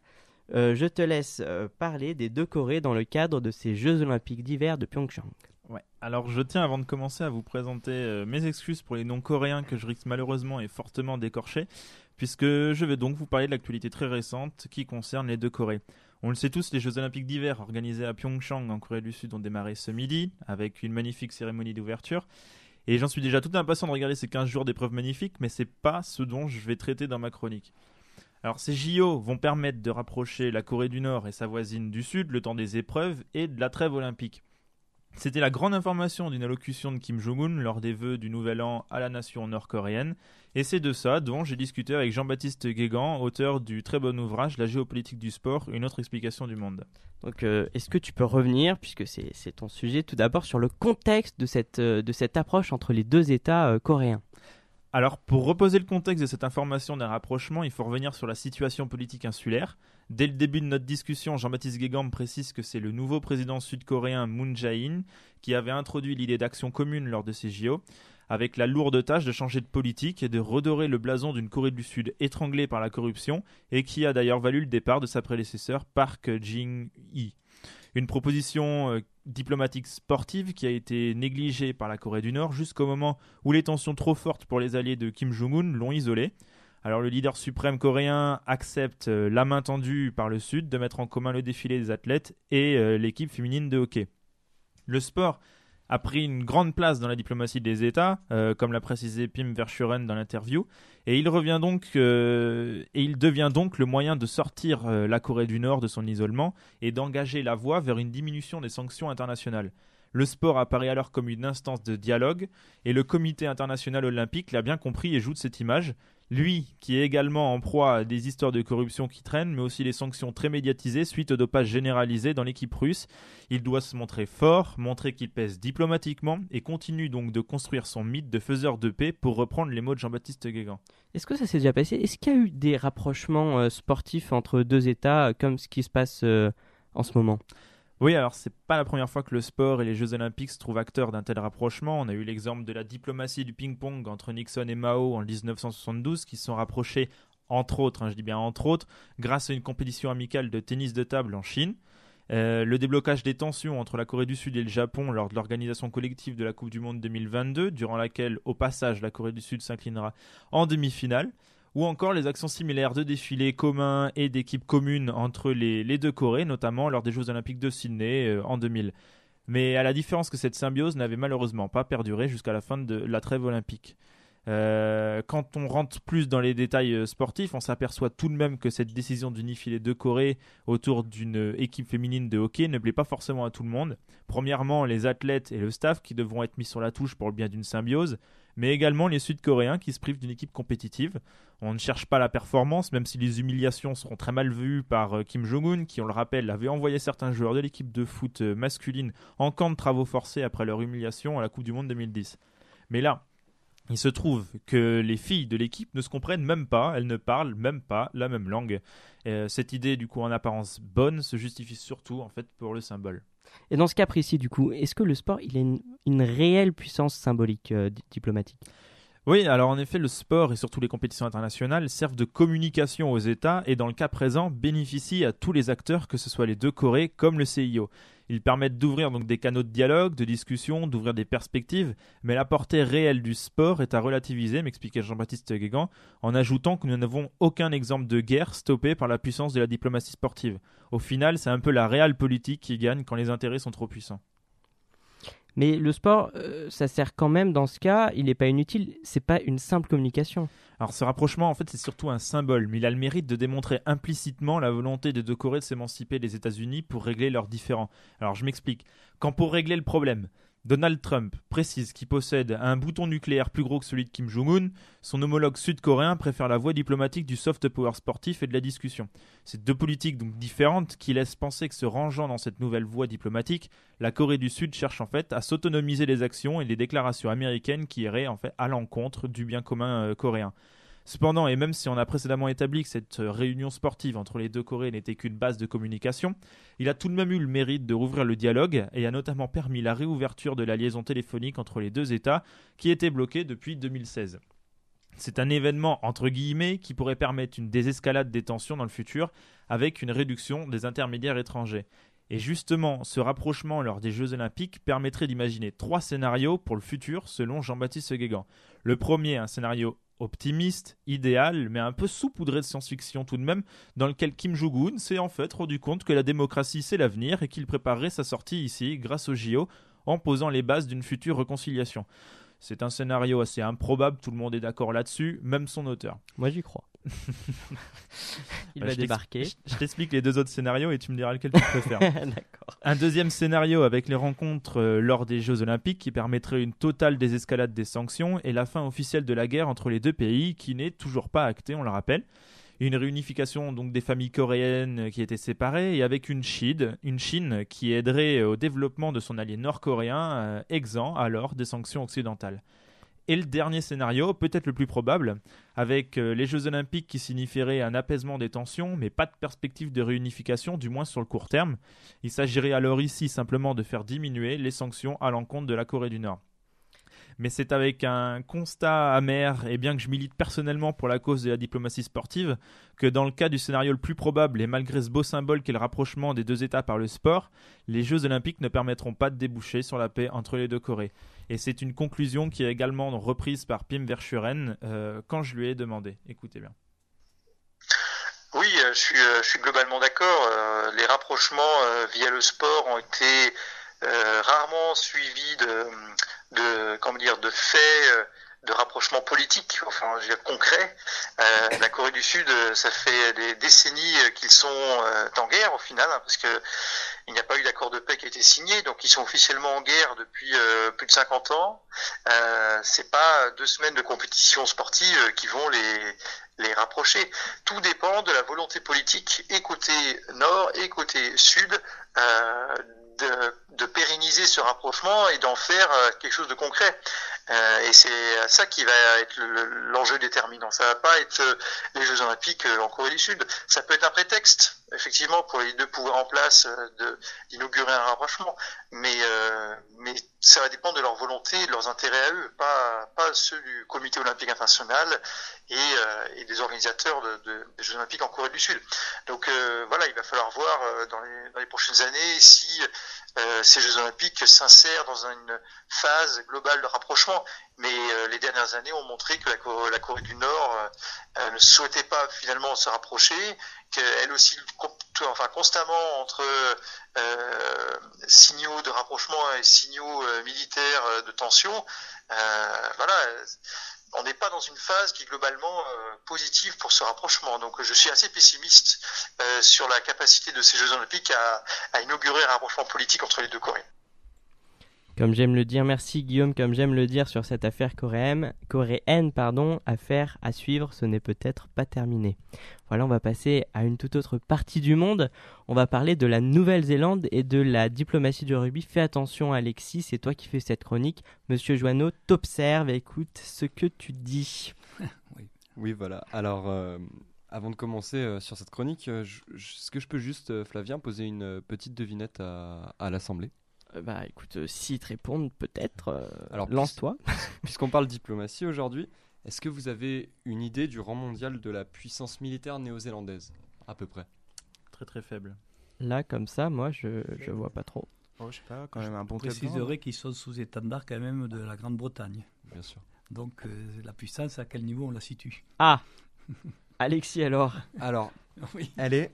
Euh, je te laisse euh, parler des deux Corées dans le cadre de ces Jeux Olympiques d'hiver de Pyeongchang. Ouais. Alors je tiens avant de commencer à vous présenter euh, mes excuses pour les noms coréens que je risque malheureusement et fortement d'écorcher, puisque je vais donc vous parler de l'actualité très récente qui concerne les deux Corées. On le sait tous, les Jeux Olympiques d'hiver organisés à Pyeongchang en Corée du Sud ont démarré ce midi avec une magnifique cérémonie d'ouverture. Et j'en suis déjà tout impatient de regarder ces 15 jours d'épreuves magnifiques, mais c'est pas ce dont je vais traiter dans ma chronique. Alors ces JO vont permettre de rapprocher la Corée du Nord et sa voisine du Sud le temps des épreuves et de la trêve olympique. C'était la grande information d'une allocution de Kim Jong-un lors des vœux du Nouvel An à la nation nord-coréenne, et c'est de ça dont j'ai discuté avec Jean-Baptiste Guégan, auteur du très bon ouvrage La géopolitique du sport, une autre explication du monde. Donc, euh, est-ce que tu peux revenir, puisque c'est ton sujet, tout d'abord sur le contexte de cette, euh, approche entre les deux États euh, coréens? Alors, pour reposer le contexte de cette information d'un rapprochement, il faut revenir sur la situation politique insulaire. Dès le début de notre discussion, Jean-Baptiste Guégan précise que c'est le nouveau président sud-coréen Moon Jae-in qui avait introduit l'idée d'action commune lors de ces JO, avec la lourde tâche de changer de politique et de redorer le blason d'une Corée du Sud étranglée par la corruption et qui a d'ailleurs valu le départ de sa prédécesseur Park Jin-hee. Une proposition euh, diplomatique sportive qui a été négligée par la Corée du Nord jusqu'au moment où les tensions trop fortes pour les alliés de Kim Jong-un l'ont isolé. Alors le leader suprême coréen accepte euh, la main tendue par le Sud de mettre en commun le défilé des athlètes et euh, l'équipe féminine de hockey. Le sport a pris une grande place dans la diplomatie des États, euh, comme l'a précisé Pim Verschuren dans l'interview, et il revient donc euh, et il devient donc le moyen de sortir euh, la Corée du Nord de son isolement et d'engager la voie vers une diminution des sanctions internationales. Le sport apparaît alors comme une instance de dialogue, et le Comité international olympique l'a bien compris et joue de cette image. Lui, qui est également en proie à des histoires de corruption qui traînent, mais aussi les sanctions très médiatisées suite au dopage généralisé dans l'équipe russe, il doit se montrer fort, montrer qu'il pèse diplomatiquement, et continue donc de construire son mythe de faiseur de paix, pour reprendre les mots de Jean-Baptiste Guégan. Est-ce que ça s'est déjà passé? Est-ce qu'il y a eu des rapprochements euh, sportifs entre deux États, euh, comme ce qui se passe euh, en ce moment? Oui, alors c'est pas la première fois que le sport et les Jeux Olympiques se trouvent acteurs d'un tel rapprochement. On a eu l'exemple de la diplomatie du ping-pong entre Nixon et Mao en 1972 qui se sont rapprochés, entre autres, hein, je dis bien entre autres, grâce à une compétition amicale de tennis de table en Chine. Euh, le déblocage des tensions entre la Corée du Sud et le Japon lors de l'organisation collective de la Coupe du Monde 2022, durant laquelle, au passage, la Corée du Sud s'inclinera en demi-finale ou encore les actions similaires de défilés communs et d'équipes communes entre les, deux Corées, notamment lors des Jeux Olympiques de Sydney euh, en 2000. Mais à la différence que cette symbiose n'avait malheureusement pas perduré jusqu'à la fin de la trêve olympique. Euh, quand on rentre plus dans les détails euh, sportifs, on s'aperçoit tout de même que cette décision d'unifier les deux Corées autour d'une équipe féminine de hockey ne plaît pas forcément à tout le monde. Premièrement, les athlètes et le staff qui devront être mis sur la touche pour le bien d'une symbiose, mais également les Sud-Coréens qui se privent d'une équipe compétitive. On ne cherche pas la performance, même si les humiliations seront très mal vues par euh, Kim Jong-un, qui, on le rappelle, avait envoyé certains joueurs de l'équipe de foot euh, masculine en camp de travaux forcés après leur humiliation à la Coupe du Monde 2010. Mais là, il se trouve que les filles de l'équipe ne se comprennent même pas, elles ne parlent même pas la même langue. Euh, cette idée, du coup, en apparence bonne, se justifie surtout, en fait, pour le symbole. Et dans ce cas précis, du coup, est-ce que le sport, il a une, réelle puissance symbolique euh, di- diplomatique? Oui, alors en effet, le sport et surtout les compétitions internationales servent de communication aux États et dans le cas présent bénéficient à tous les acteurs, que ce soit les deux Corées comme le CIO. Ils permettent d'ouvrir donc des canaux de dialogue, de discussion, d'ouvrir des perspectives, mais la portée réelle du sport est à relativiser, m'expliquait Jean-Baptiste Guégan, en ajoutant que nous n'avons aucun exemple de guerre stoppé par la puissance de la diplomatie sportive. Au final, c'est un peu la réelle politique qui gagne quand les intérêts sont trop puissants. Mais le sport, euh, ça sert quand même dans ce cas, il n'est pas inutile, c'est pas une simple communication. Alors ce rapprochement, en fait, c'est surtout un symbole, mais il a le mérite de démontrer implicitement la volonté des deux Corées de s'émanciper des États-Unis pour régler leurs différends. Alors je m'explique. Quand pour régler le problème, Donald Trump précise qu'il possède un bouton nucléaire plus gros que celui de Kim Jong-un, son homologue sud-coréen préfère la voie diplomatique du soft power sportif et de la discussion. C'est deux politiques donc différentes qui laissent penser que se rangeant dans cette nouvelle voie diplomatique, la Corée du Sud cherche en fait à s'autonomiser les actions et les déclarations américaines qui iraient en fait à l'encontre du bien commun euh, coréen. Cependant, et même si on a précédemment établi que cette euh, réunion sportive entre les deux Corées n'était qu'une base de communication, il a tout de même eu le mérite de rouvrir le dialogue et a notamment permis la réouverture de la liaison téléphonique entre les deux États qui était bloquée depuis 2016. C'est un événement entre guillemets qui pourrait permettre une désescalade des tensions dans le futur avec une réduction des intermédiaires étrangers. Et justement, ce rapprochement lors des Jeux Olympiques permettrait d'imaginer trois scénarios pour le futur selon Jean-Baptiste Guégan. Le premier, un scénario optimiste, idéal, mais un peu saupoudré de science-fiction tout de même, dans lequel Kim Jong-un s'est en fait rendu compte que la démocratie c'est l'avenir et qu'il préparerait sa sortie ici grâce au JO en posant les bases d'une future réconciliation. C'est un scénario assez improbable, tout le monde est d'accord là-dessus, même son auteur. Moi, j'y crois. Il Bah, va je débarquer. Je, t'explique les deux autres scénarios et tu me diras lequel tu préfères. Un deuxième scénario avec les rencontres euh, lors des Jeux Olympiques qui permettrait une totale désescalade des sanctions et la fin officielle de la guerre entre les deux pays qui n'est toujours pas actée, on le rappelle. Une réunification donc des familles coréennes euh, qui étaient séparées et avec une Chine, une Chine qui aiderait euh, au développement de son allié nord-coréen, euh, exempt alors des sanctions occidentales. Et le dernier scénario, peut-être le plus probable, avec les Jeux Olympiques qui signifieraient un apaisement des tensions, mais pas de perspective de réunification, du moins sur le court terme. Il s'agirait alors ici simplement de faire diminuer les sanctions à l'encontre de la Corée du Nord. Mais c'est avec un constat amer, et bien que je milite personnellement pour la cause de la diplomatie sportive, que dans le cas du scénario le plus probable, et malgré ce beau symbole qu'est le rapprochement des deux États par le sport, les Jeux Olympiques ne permettront pas de déboucher sur la paix entre les deux Corées. Et c'est une conclusion qui est également reprise par Pim Verschuren euh, quand je lui ai demandé. Écoutez bien. Oui, euh, je suis, euh, je suis globalement d'accord. Les rapprochements via le sport ont été euh, rarement suivis de, de, comment dire, de faits euh, de rapprochement politique, enfin, je veux dire, concret. Euh, la Corée du Sud, euh, ça fait des décennies qu'ils sont euh, en guerre au final, hein, parce que il n'y a pas eu d'accord de paix qui a été signé, donc ils sont officiellement en guerre depuis euh, plus de 50 ans. Euh, c'est pas deux semaines de compétition sportive qui vont les les rapprocher. Tout dépend de la volonté politique et côté nord et côté sud de, de pérenniser ce rapprochement et d'en faire euh, quelque chose de concret. Euh, et c'est ça qui va être le- le- l'enjeu déterminant. Ça va pas être euh, les Jeux Olympiques euh, en Corée du Sud. Ça peut être un prétexte, effectivement, pour les deux pouvoirs en place euh, d'inaugurer un rapprochement. Mais, euh, mais ça va dépendre de leur volonté de leurs intérêts à eux, pas, pas ceux du Comité Olympique International et, euh, et des organisateurs de, de- des Jeux Olympiques en Corée du Sud. Donc euh, voilà, il va falloir voir euh, dans, les, dans les prochaines années si euh, ces Jeux Olympiques s'insèrent dans une phase globale de rapprochement. Mais euh, les dernières années ont montré que la, la Corée du Nord euh, ne souhaitait pas finalement se rapprocher, qu'elle aussi enfin, constamment entre euh, signaux de rapprochement et signaux euh, militaires euh, de tension. Voilà, on n'est pas dans une phase qui est globalement positive pour ce rapprochement. Donc je suis assez pessimiste sur la capacité de ces Jeux Olympiques à, à inaugurer un rapprochement politique entre les deux Corées. Comme j'aime le dire, merci Guillaume, comme j'aime le dire sur cette affaire coréenne, pardon, affaire à suivre, ce n'est peut-être pas terminé. Voilà, on va passer à une toute autre partie du monde. On va parler de la Nouvelle-Zélande et de la diplomatie du rugby. Fais attention Alexis, c'est toi qui fais cette chronique. Monsieur Joanneau t'observe écoute ce que tu dis. Oui, voilà. Alors, euh, avant de commencer euh, sur cette chronique, euh, est-ce que je peux juste, euh, Flavien, poser une euh, petite devinette à, l'Assemblée Euh, bah écoute, euh, s'ils te répondent peut-être, euh, Alors, lance-toi. Puisqu'on parle diplomatie aujourd'hui, est-ce que vous avez une idée du rang mondial de la puissance militaire néo-zélandaise À peu près? Très très faible. Là, comme ça, moi, je, je vois pas trop. Oh, je sais pas, quand même un bon Je préciserai qu'ils sont sous étendard quand même de la Grande-Bretagne. Bien sûr. Donc euh, la puissance, à quel niveau on la situe? Ah Alexis alors Alors, Oui. elle est,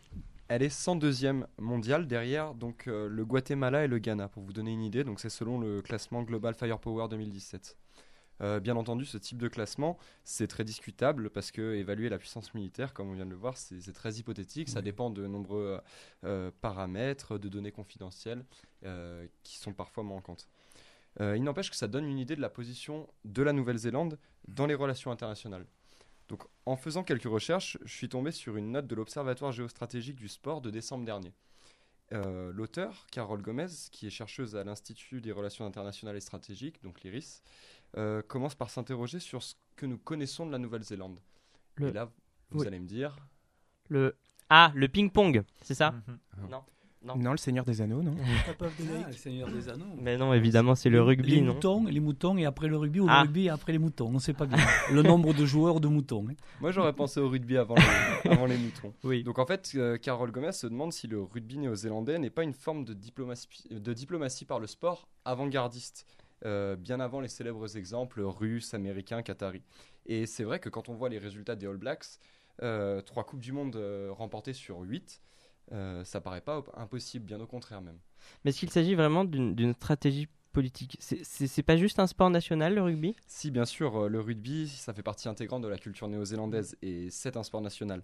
elle est 102e mondiale derrière donc euh, le Guatemala et le Ghana pour vous donner une idée. Donc c'est selon le classement Global Firepower 2017. Euh, bien entendu, ce type de classement, c'est très discutable parce que évaluer la puissance militaire, comme on vient de le voir, c'est très hypothétique. Ça Oui. dépend de nombreux euh, paramètres, de données confidentielles euh, qui sont parfois manquantes. Il n'empêche que ça donne une idée de la position de la Nouvelle-Zélande dans les relations internationales. Donc, en faisant quelques recherches, je suis tombé sur une note de l'Observatoire géostratégique du sport de décembre dernier. Euh, L'auteur, Carole Gomez, qui est chercheuse à l'Institut des relations internationales et stratégiques, donc l'IRIS, euh, commence par s'interroger sur ce que nous connaissons de la Nouvelle-Zélande. Le- Et là, vous oui. allez me dire, Le Ah, le ping-pong, c'est ça? Mhm. Non. Non. Non, le Seigneur des Anneaux, non Ah, le Seigneur des Anneaux. Mais non, évidemment, c'est le rugby, les non moutons, les moutons et après le rugby ou Ah. le rugby et après les moutons. On ne sait pas bien. le nombre de joueurs de moutons. hein. moi j'aurais pensé au rugby avant les, avant les moutons. Oui. Donc en fait, euh, Carole Gomez se demande si le rugby néo-zélandais n'est pas une forme de diplomatie, de diplomatie par le sport avant-gardiste, euh, bien avant les célèbres exemples russes, américains, qataris. Et c'est vrai que quand on voit les résultats des All Blacks, euh, trois Coupes du Monde euh, remportées sur huit, euh, ça paraît pas impossible, bien au contraire même. Mais est-ce qu'il s'agit vraiment d'une stratégie politique? C'est- pas juste un sport national, le rugby? Si, bien sûr, euh, le rugby, ça fait partie intégrante de la culture néo-zélandaise et c'est un sport national.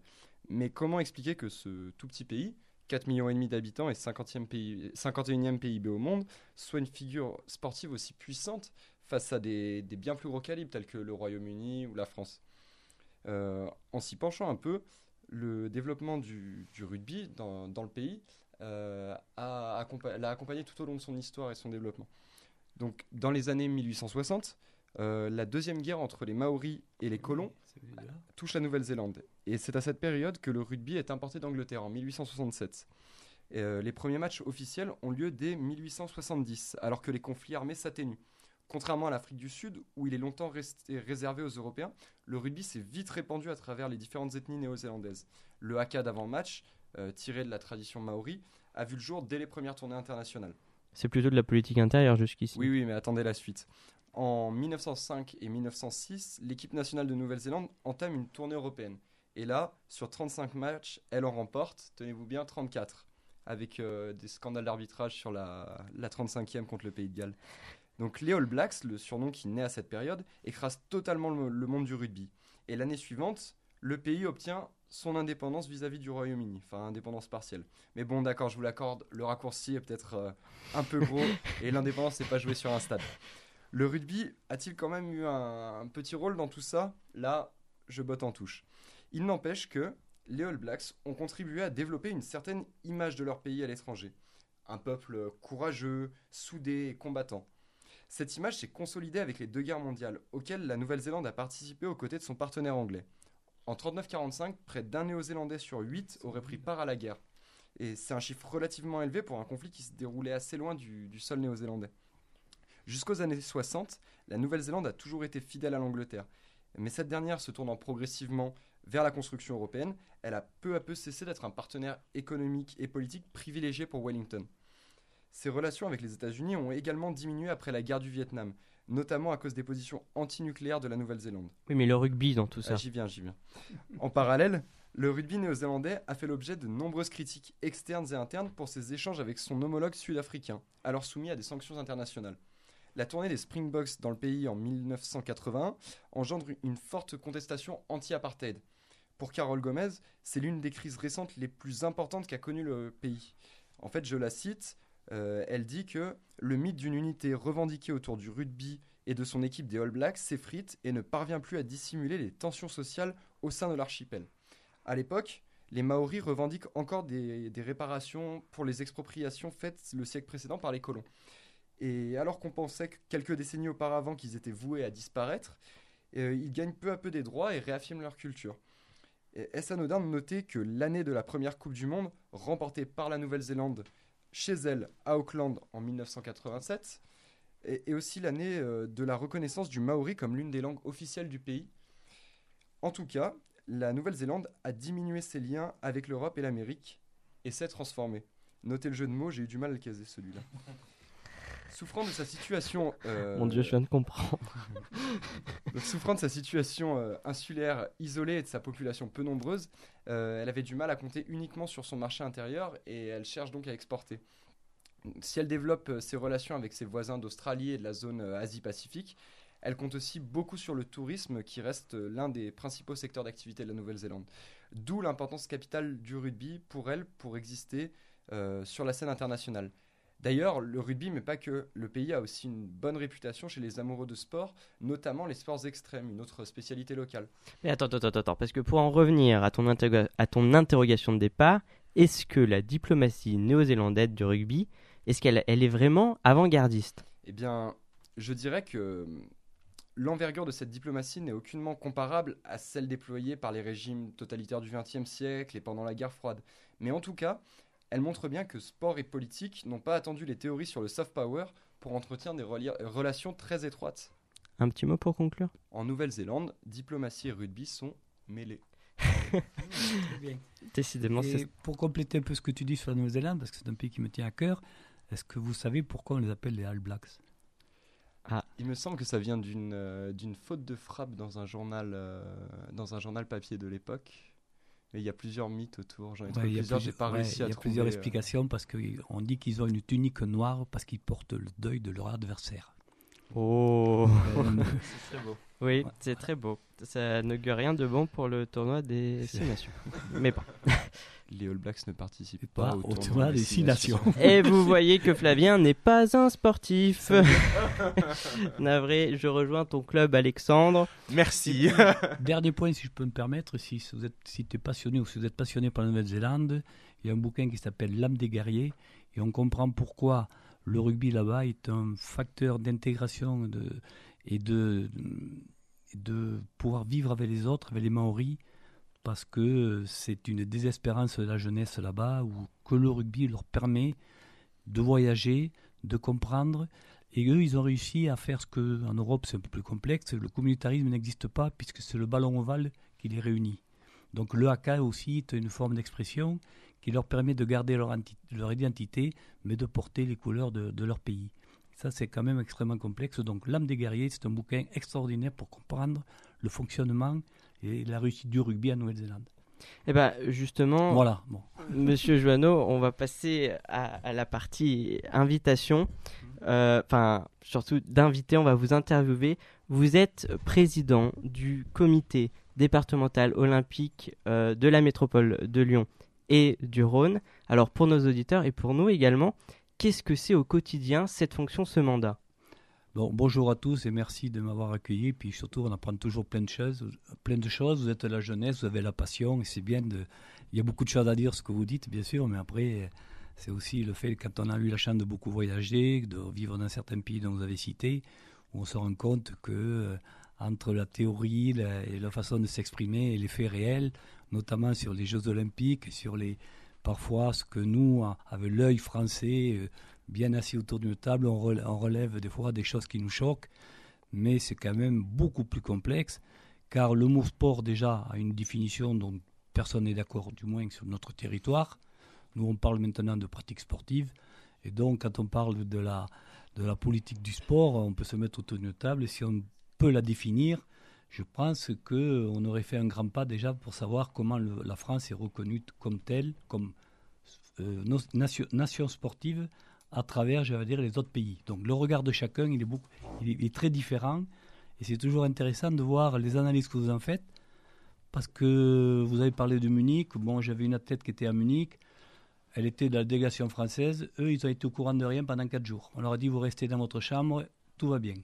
Mais comment expliquer que ce tout petit pays, 4 millions et demi d'habitants et 50e pays, 51e PIB au monde, soit une figure sportive aussi puissante face à des, des bien plus gros calibres tels que le Royaume-Uni ou la France? Euh, En s'y penchant un peu, le développement du, du rugby dans, dans le pays euh, l'a accompagné tout au long de son histoire et son développement. Donc, dans les années 1860, euh, la deuxième guerre entre les Maoris et les colons touche la Nouvelle-Zélande. Et c'est à cette période que le rugby est importé d'Angleterre en 1867. Et, euh, les premiers matchs officiels ont lieu dès 1870, alors que les conflits armés s'atténuent. Contrairement à l'Afrique du Sud, où il est longtemps resté réservé aux Européens, le rugby s'est vite répandu à travers les différentes ethnies néo-zélandaises. Le haka d'avant-match, euh, tiré de la tradition maori, a vu le jour dès les premières tournées internationales. C'est plutôt de la politique intérieure jusqu'ici. Oui, oui, mais attendez la suite. En 1905 et 1906, l'équipe nationale de Nouvelle-Zélande entame une tournée européenne. Et là, sur 35 matchs, elle en remporte, tenez-vous bien, 34, avec euh, des scandales d'arbitrage sur la, la 35e contre le Pays de Galles. Donc les All Blacks, le surnom qui naît à cette période, écrase totalement le, le monde du rugby. Et l'année suivante, le pays obtient son indépendance vis-à-vis du Royaume-Uni, enfin indépendance partielle. Mais bon, d'accord, je vous l'accorde, le raccourci est peut-être euh, un peu gros et l'indépendance n'est pas jouée sur un stade. Le rugby a-t-il quand même eu un, un petit rôle dans tout ça? Là, je botte en touche. Il n'empêche que les All Blacks ont contribué à développer une certaine image de leur pays à l'étranger. Un peuple courageux, soudé et combattant. Cette image s'est consolidée avec les deux guerres mondiales, auxquelles la Nouvelle-Zélande a participé aux côtés de son partenaire anglais. En 39-45, près d'un Néo-Zélandais sur huit aurait pris part à la guerre. Et c'est un chiffre relativement élevé pour un conflit qui se déroulait assez loin du, du sol néo-zélandais. Jusqu'aux années 60, la Nouvelle-Zélande a toujours été fidèle à l'Angleterre. Mais cette dernière se tournant progressivement vers la construction européenne, elle a peu à peu cessé d'être un partenaire économique et politique privilégié pour Wellington. Ses relations avec les États-Unis ont également diminué après la guerre du Vietnam, notamment à cause des positions antinucléaires de la Nouvelle-Zélande. Oui, mais le rugby dans tout ça. Ah, j'y viens, j'y viens. En parallèle, le rugby néo-zélandais a fait l'objet de nombreuses critiques externes et internes pour ses échanges avec son homologue sud-africain, alors soumis à des sanctions internationales. La tournée des Springboks dans le pays en 1981 engendre une forte contestation anti-apartheid. Pour Carole Gomez, c'est l'une des crises récentes les plus importantes qu'a connu le pays. En fait, je la cite, euh, elle dit que le mythe d'une unité revendiquée autour du rugby et de son équipe des All Blacks s'effrite et ne parvient plus à dissimuler les tensions sociales au sein de l'archipel. À l'époque, les Maoris revendiquent encore des, réparations pour les expropriations faites le siècle précédent par les colons. Et alors qu'on pensait que quelques décennies auparavant qu'ils étaient voués à disparaître, euh, ils gagnent peu à peu des droits et réaffirment leur culture. Est-ce anodin de noter que l'année de la première Coupe du Monde, remportée par la Nouvelle-Zélande chez elle à Auckland en 1987, et, aussi l'année euh, de la reconnaissance du maori comme l'une des langues officielles du pays. En tout cas, la Nouvelle-Zélande a diminué ses liens avec l'Europe et l'Amérique et s'est transformée. Notez le jeu de mots, j'ai eu du mal à le caser celui-là. Souffrant de sa situation. euh, Mon dieu, je viens de comprendre. donc, souffrant de sa situation euh, insulaire isolée et de sa population peu nombreuse, euh, elle avait du mal à compter uniquement sur son marché intérieur et elle cherche donc à exporter. Si elle développe ses relations avec ses voisins d'Australie et de la zone Asie-Pacifique, elle compte aussi beaucoup sur le tourisme qui reste l'un des principaux secteurs d'activité de la Nouvelle-Zélande. D'où l'importance capitale du rugby pour elle pour exister euh, sur la scène internationale. D'ailleurs, le rugby, mais pas que, le pays a aussi une bonne réputation chez les amoureux de sport, notamment les sports extrêmes, une autre spécialité locale. Mais attends, attends, attends, attends, parce que pour en revenir à ton, à ton interrogation de départ, est-ce que la diplomatie néo-zélandaise du rugby, est-ce qu'elle elle est vraiment avant-gardiste? Eh bien, je dirais que l'envergure de cette diplomatie n'est aucunement comparable à celle déployée par les régimes totalitaires du XXe siècle et pendant la guerre froide. Mais en tout cas, elle montre bien que sport et politique n'ont pas attendu les théories sur le soft power pour entretenir des relations très étroites. Un petit mot pour conclure? En Nouvelle-Zélande, diplomatie et rugby sont mêlés. Décidément, Et c'est... pour compléter un peu ce que tu dis sur la Nouvelle-Zélande, parce que c'est un pays qui me tient à cœur, est-ce que vous savez pourquoi on les appelle les All Blacks? Il me semble que ça vient d'une euh, d'une faute de frappe dans un journal, euh, dans un journal papier de l'époque. Mais il y a plusieurs mythes autour. J'en ai Ouais, il y a plusieurs, j'ai plusieurs- pas ouais, réussi il y à a trouver. plusieurs euh, explications parce qu'on dit qu'ils ont une tunique noire parce qu'ils portent le deuil de leur adversaire. Oh Euh, C'est très beau. Oui, Ouais. c'est très beau. Ça n'augure rien de bon pour le tournoi des Six Nations. Mais bon. Les All Blacks ne participent pas, pas au tournoi tournoi des Six Nations. Et vous voyez que Flavien n'est pas un sportif. Navré, je rejoins ton club, Alexandre. Merci. Dernier point, si je peux me permettre, si vous êtes si es passionné ou si vous êtes passionné par la Nouvelle-Zélande, il y a un bouquin qui s'appelle L'âme des guerriers et on comprend pourquoi le rugby là-bas est un facteur d'intégration et de, pouvoir vivre avec les autres, avec les Maoris, parce que c'est une désespérance de la jeunesse là-bas, ou que le rugby leur permet de voyager, de comprendre. Et eux, ils ont réussi à faire ce que, en Europe, c'est un peu plus complexe. Le communautarisme n'existe pas puisque c'est le ballon ovale qui les réunit. Donc le haka aussi est une forme d'expression qui leur permet de garder leur, identité, mais de porter les couleurs de, de leur pays. Ça, c'est quand même extrêmement complexe. Donc l'âme des guerriers, c'est un bouquin extraordinaire pour comprendre le fonctionnement et la réussite du rugby en Nouvelle-Zélande. Eh ben, justement, Voilà. Bon. Monsieur Joanneau, on va passer à, à la partie invitation. Euh, Enfin, surtout d'inviter, on va vous interviewer. Vous êtes président du comité départemental olympique euh, de la métropole de Lyon et du Rhône. Alors, pour nos auditeurs et pour nous également, qu'est-ce que c'est au quotidien cette fonction, ce mandat? Bon, bonjour à tous et merci de m'avoir accueilli. Puis surtout, on apprend toujours plein de choses. Plein de choses. Vous êtes la jeunesse, vous avez la passion et c'est bien. Il y a beaucoup de choses à dire ce que vous dites, bien sûr, mais après, c'est aussi le fait quand on a eu la chance de beaucoup voyager, de vivre dans certains pays dont vous avez cité, où on se rend compte que entre la théorie et la façon de s'exprimer et les faits réels, notamment sur les Jeux Olympiques, sur les parfois ce que nous, avec l'œil français, euh, bien assis autour d'une table, on rel- on relève des fois des choses qui nous choquent, mais c'est quand même beaucoup plus complexe, car le mot sport déjà a une définition dont personne n'est d'accord, du moins sur notre territoire. Nous, on parle maintenant de pratique sportive, et donc quand on parle de la, de la politique du sport, on peut se mettre autour d'une table, et si on peut la définir, je pense qu'on aurait fait un grand pas déjà pour savoir comment la France est reconnue comme telle, comme euh, nation, sportive à travers, je vais dire, les autres pays. Donc le regard de chacun, il est, beaucoup, il est, il est très différent. Et c'est toujours intéressant de voir les analyses que vous en faites. Parce que vous avez parlé de Munich. Bon, j'avais une athlète qui était à Munich. Elle était de la délégation française. Eux, ils ont été au courant de rien pendant quatre jours. On leur a dit, vous restez dans votre chambre, tout va bien.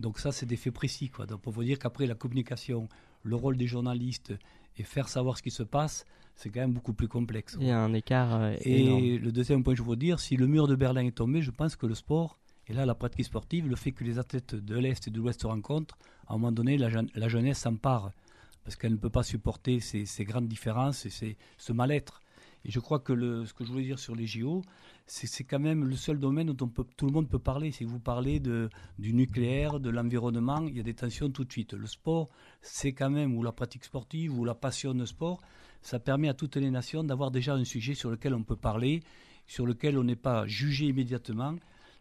Donc ça, c'est des faits précis. Quoi. Donc pour vous dire qu'après, la communication, le rôle des journalistes et faire savoir ce qui se passe, c'est quand même beaucoup plus complexe. Il y a un écart euh, Et énorme. le deuxième point que je veux dire, si le mur de Berlin est tombé, je pense que le sport, et là la pratique sportive, le fait que les athlètes de l'Est et de l'Ouest se rencontrent, à un moment donné, la, jeune- la jeunesse s'empare, parce qu'elle ne peut pas supporter ces, ces grandes différences et ces- ce mal-être. Et je crois que le, ce que je voulais dire sur les JO, c'est quand même le seul domaine dont tout le monde peut parler. Si vous parlez de, du nucléaire, de l'environnement, il y a des tensions tout de suite. Le sport, c'est quand même, ou la pratique sportive, ou la passion de sport, ça permet à toutes les nations d'avoir déjà un sujet sur lequel on peut parler, sur lequel on n'est pas jugé immédiatement.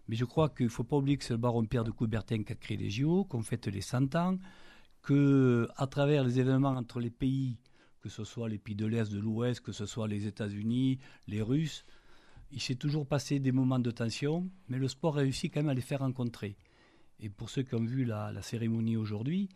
Mais je crois qu'il ne faut pas oublier que c'est le baron Pierre de Coubertin qui a créé les JO, qu'on fête les 100 ans, que à travers les événements entre les pays, que ce soit les pays de l'Est, de l'Ouest, que ce soit les États-Unis, les Russes, il s'est toujours passé des moments de tension, mais le sport réussit quand même à les faire rencontrer. Et pour ceux qui ont vu la, cérémonie aujourd'hui,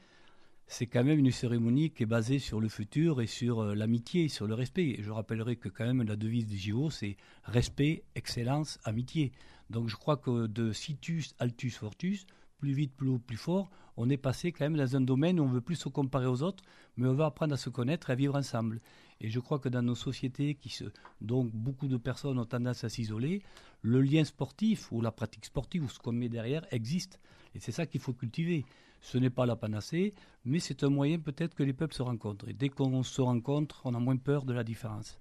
c'est quand même une cérémonie qui est basée sur le futur et sur euh, l'amitié, sur le respect. Et je rappellerai que quand même la devise des JO, c'est respect, excellence, amitié. Donc je crois que de situs, altus, fortus, plus vite, plus haut, plus fort, on est passé quand même dans un domaine où on veut plus se comparer aux autres, mais on veut apprendre à se connaître et à vivre ensemble. Et je crois que dans nos sociétés, qui donc beaucoup de personnes ont tendance à s'isoler, le lien sportif ou la pratique sportive ou ce qu'on met derrière existe. Et c'est ça qu'il faut cultiver. Ce n'est pas la panacée, mais c'est un moyen peut-être que les peuples se rencontrent. Et dès qu'on se rencontre, on a moins peur de la différence.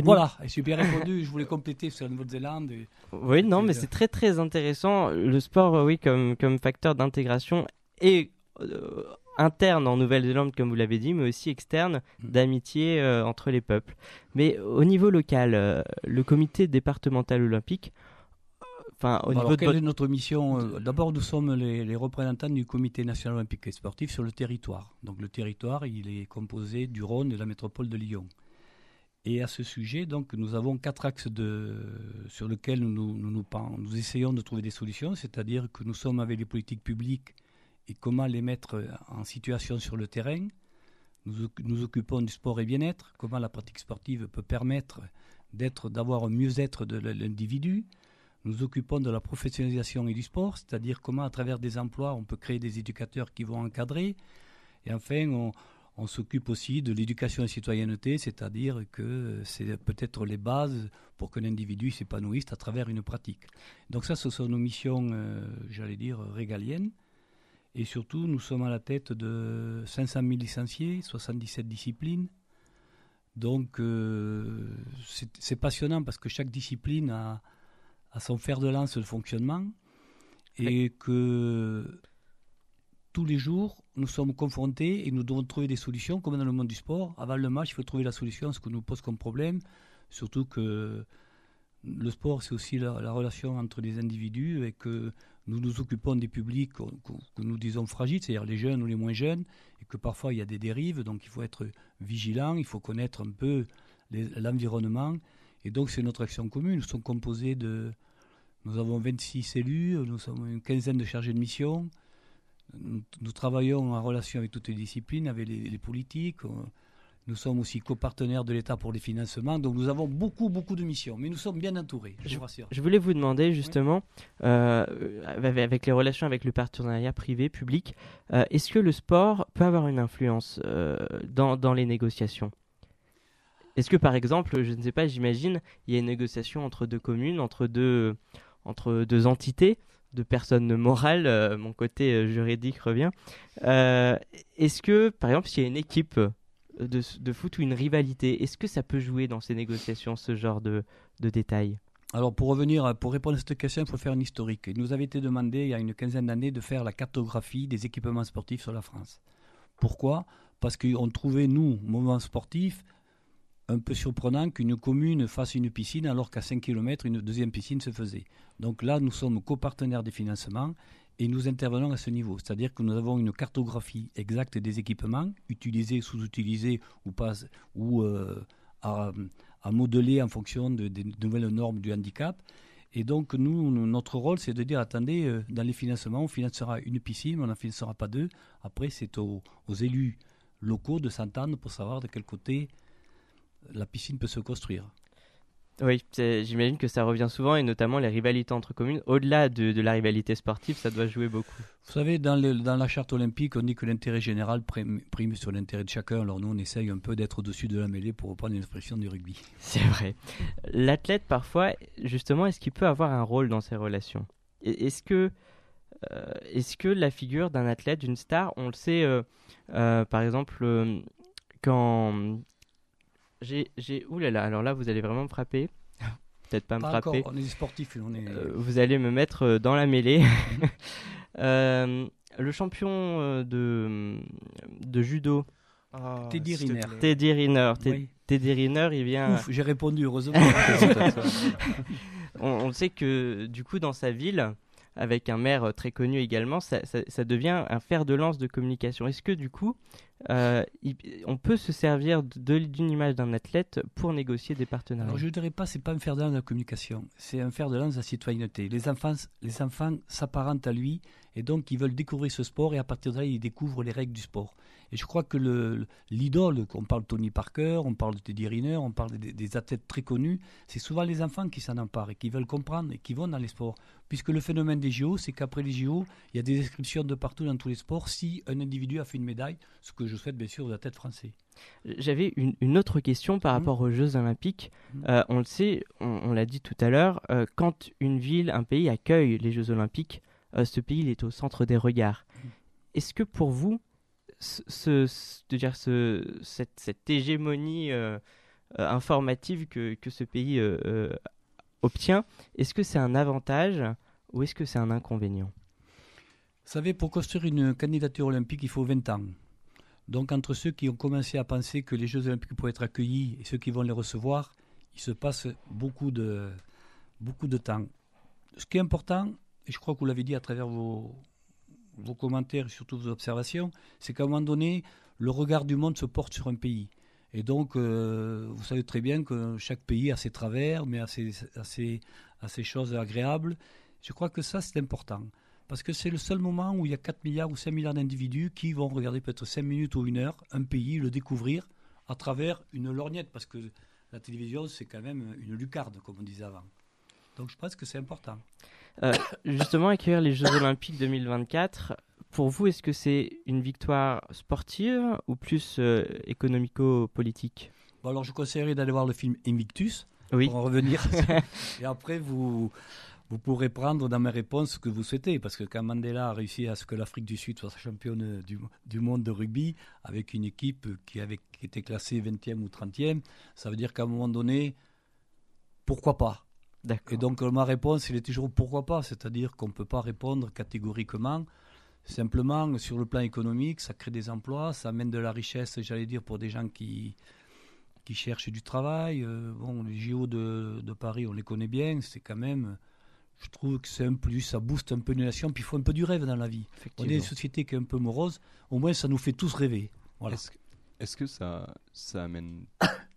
Au Voilà, et bien répondu. Je voulais compléter sur la Nouvelle-Zélande. et- Oui, non, mais c'est très très intéressant. Le sport, oui, comme, comme facteur d'intégration et euh, interne en Nouvelle-Zélande, comme vous l'avez dit, mais aussi externe Mm. d'amitié euh, entre les peuples. Mais au niveau local, euh, le comité départemental olympique, enfin, au Alors, niveau de quelle votre- est notre mission D'abord, nous sommes les, les représentants du Comité national olympique et sportif sur le territoire. Donc, le territoire, il est composé du Rhône et de la métropole de Lyon. Et à ce sujet, donc, nous avons quatre axes sur lesquels nous, nous, nous, essayons de trouver des solutions, c'est-à-dire que nous sommes avec les politiques publiques et comment les mettre en situation sur le terrain. Nous nous occupons du sport et bien-être, comment la pratique sportive peut permettre d'être, d'avoir un mieux-être de l'individu. Nous occupons de la professionnalisation et du sport, c'est-à-dire comment à travers des emplois on peut créer des éducateurs qui vont encadrer. Et enfin, on, on s'occupe aussi de l'éducation et citoyenneté, c'est-à-dire que c'est peut-être les bases pour qu'un individu s'épanouisse à travers une pratique. Donc ça, ce sont nos missions, euh, j'allais dire, régaliennes. Et surtout, nous sommes à la tête de 500 000 licenciés, 77 disciplines. Donc, euh, c'est c'est passionnant parce que chaque discipline a, a son fer de lance de fonctionnement et que tous les jours, nous sommes confrontés et nous devons trouver des solutions, comme dans le monde du sport. Avant le match, il faut trouver la solution à ce que nous pose comme problème, surtout que le sport, c'est aussi la, la relation entre les individus et que nous nous occupons des publics qu'on- que nous disons fragiles, c'est-à-dire les jeunes ou les moins jeunes, et que parfois il y a des dérives, donc il faut être vigilant, il faut connaître un peu l'environnement, et donc c'est notre action commune. Nous sommes composés de... Nous avons 26 élus, nous sommes une quinzaine de chargés de mission, nous, nous travaillons en relation avec toutes les disciplines, avec les, les politiques, on- nous sommes aussi copartenaires de l'État pour les financements, donc nous avons beaucoup, beaucoup de missions, mais nous sommes bien entourés, je vous rassure. Je voulais vous demander justement, euh, avec avec les relations avec le partenariat privé-public, euh, est-ce que le sport peut avoir une influence euh, dans, dans les négociations? Est-ce que par exemple, je ne sais pas, j'imagine, il y a une négociation entre deux communes, entre deux, entre deux entités, deux personnes morales, euh, mon côté euh, juridique revient. Euh, est-ce que, par exemple, s'il y a une équipe de, de foot ou une rivalité, est-ce que ça peut jouer dans ces négociations, ce genre de, de détails? Alors pour revenir, pour répondre à cette question, il faut faire un historique. Il nous avait été demandé il y a une quinzaine d'années de faire la cartographie des équipements sportifs sur la France. Pourquoi? Parce qu'on trouvait, nous, moment sportif, un peu surprenant qu'une commune fasse une piscine alors qu'à 5 km, une deuxième piscine se faisait. Donc là, nous sommes copartenaires des financements et nous intervenons à ce niveau. C'est-à-dire que nous avons une cartographie exacte des équipements, utilisés, sous-utilisés ou pas, ou euh, à, modeler en fonction de- des nouvelles normes du handicap. Et donc, nous- notre rôle, c'est de dire, attendez, euh, dans les financements, on financera une piscine, mais on n'en financera pas deux. Après, c'est aux, aux élus locaux de s'entendre pour savoir de quel côté la piscine peut se construire. Oui, j'imagine que ça revient souvent et notamment les rivalités entre communes. Au-delà de, de la rivalité sportive, ça doit jouer beaucoup. Vous savez, dans, le- dans la charte olympique, on dit que l'intérêt général prime, prime sur l'intérêt de chacun. Alors nous, on essaye un peu d'être au-dessus de la mêlée pour reprendre une expression du rugby. C'est vrai. L'athlète, parfois, justement, est-ce qu'il peut avoir un rôle dans ces relations? Est-ce que, euh, est-ce que la figure d'un athlète, d'une star, on le sait, euh, euh, par exemple, quand j'ai, j'ai, ouh là là, alors là, vous allez vraiment me frapper. Peut-être pas me frapper. encore, on est sportifs, on est... Euh, vous allez me mettre euh, dans la mêlée. Euh, le champion de, de judo, Oh, Teddy Riner. Teddy Riner. Oui. Teddy Riner, il vient. Ouf, j'ai répondu, heureusement. on, on sait que du coup, dans sa ville, avec un maire euh, très connu également, ça, devient un fer de lance de communication. Est-ce que du coup, euh, on peut se servir d'une image d'un athlète pour négocier des partenariats? Je ne dirais pas c'est pas un fer de lance de la communication, c'est un fer de lance de la citoyenneté. Les enfants s'apparentent à lui et donc ils veulent découvrir ce sport et à partir de là ils découvrent les règles du sport. Et je crois que le- le- l'idole, on parle de Tony Parker, on parle de Teddy Riner, on parle des, des athlètes très connus, c'est souvent les enfants qui s'en emparent et qui veulent comprendre et qui vont dans les sports. Puisque le phénomène des JO, c'est qu'après les JO, il y a des inscriptions de partout dans tous les sports si un individu a fait une médaille, ce que je souhaite bien sûr aux athlètes français. J'avais une, une autre question par Mhm. rapport aux Jeux Olympiques. Mhm. Euh, on le sait, on, on l'a dit tout à l'heure, euh, quand une ville, un pays accueille les Jeux Olympiques, euh, ce pays il est au centre des regards. Mhm. Est-ce que pour vous, cette, hégémonie euh, euh, informative que, que ce pays euh, obtient, est-ce que c'est un avantage ou est-ce que c'est un inconvénient? Vous savez, pour construire une candidature olympique, il faut 20 ans. Donc entre ceux qui ont commencé à penser que les Jeux olympiques pourraient être accueillis et ceux qui vont les recevoir, il se passe beaucoup de, beaucoup de temps. ce qui est important, et je crois que vous l'avez dit à travers vos, vos commentaires et surtout vos observations, c'est qu'à un moment donné, le regard du monde se porte sur un pays. Et donc, euh, vous savez très bien que chaque pays a ses travers, mais a ses, a ses- a ses choses agréables. Je crois que ça, c'est important. Parce que c'est le seul moment où il y a 4 milliards ou 5 milliards d'individus qui vont regarder peut-être 5 minutes ou une heure un pays, le découvrir à travers une lorgnette. Parce que la télévision, c'est quand même une lucarne, comme on disait avant. Donc je pense que c'est important. Euh, justement, accueillir les Jeux Olympiques 2024, pour vous, est-ce que c'est une victoire sportive ou plus euh, économico-politique? Bon, alors je conseillerais d'aller voir le film Invictus Oui. pour en revenir. et après, vous, vous pourrez prendre dans mes réponses ce que vous souhaitez. Parce que quand Mandela a réussi à ce que l'Afrique du Sud soit championne du, du monde de rugby, avec une équipe qui, avait, qui était classée 20e ou 30e, ça veut dire qu'à un moment donné, pourquoi pas? Et donc, ma réponse, elle est toujours pourquoi pas. C'est-à-dire qu'on ne peut pas répondre catégoriquement. Simplement, sur le plan économique, ça crée des emplois, ça amène de la richesse, j'allais dire, pour des gens qui, qui cherchent du travail. Euh, bon, les JO de, de Paris, on les connaît bien. C'est quand même, je trouve que c'est un plus, ça booste un peu une nation. Puis il faut un peu du rêve dans la vie. On est une société qui est un peu morose. Au moins, ça nous fait tous rêver. Voilà. Est-ce que, est-ce que ça, ça amène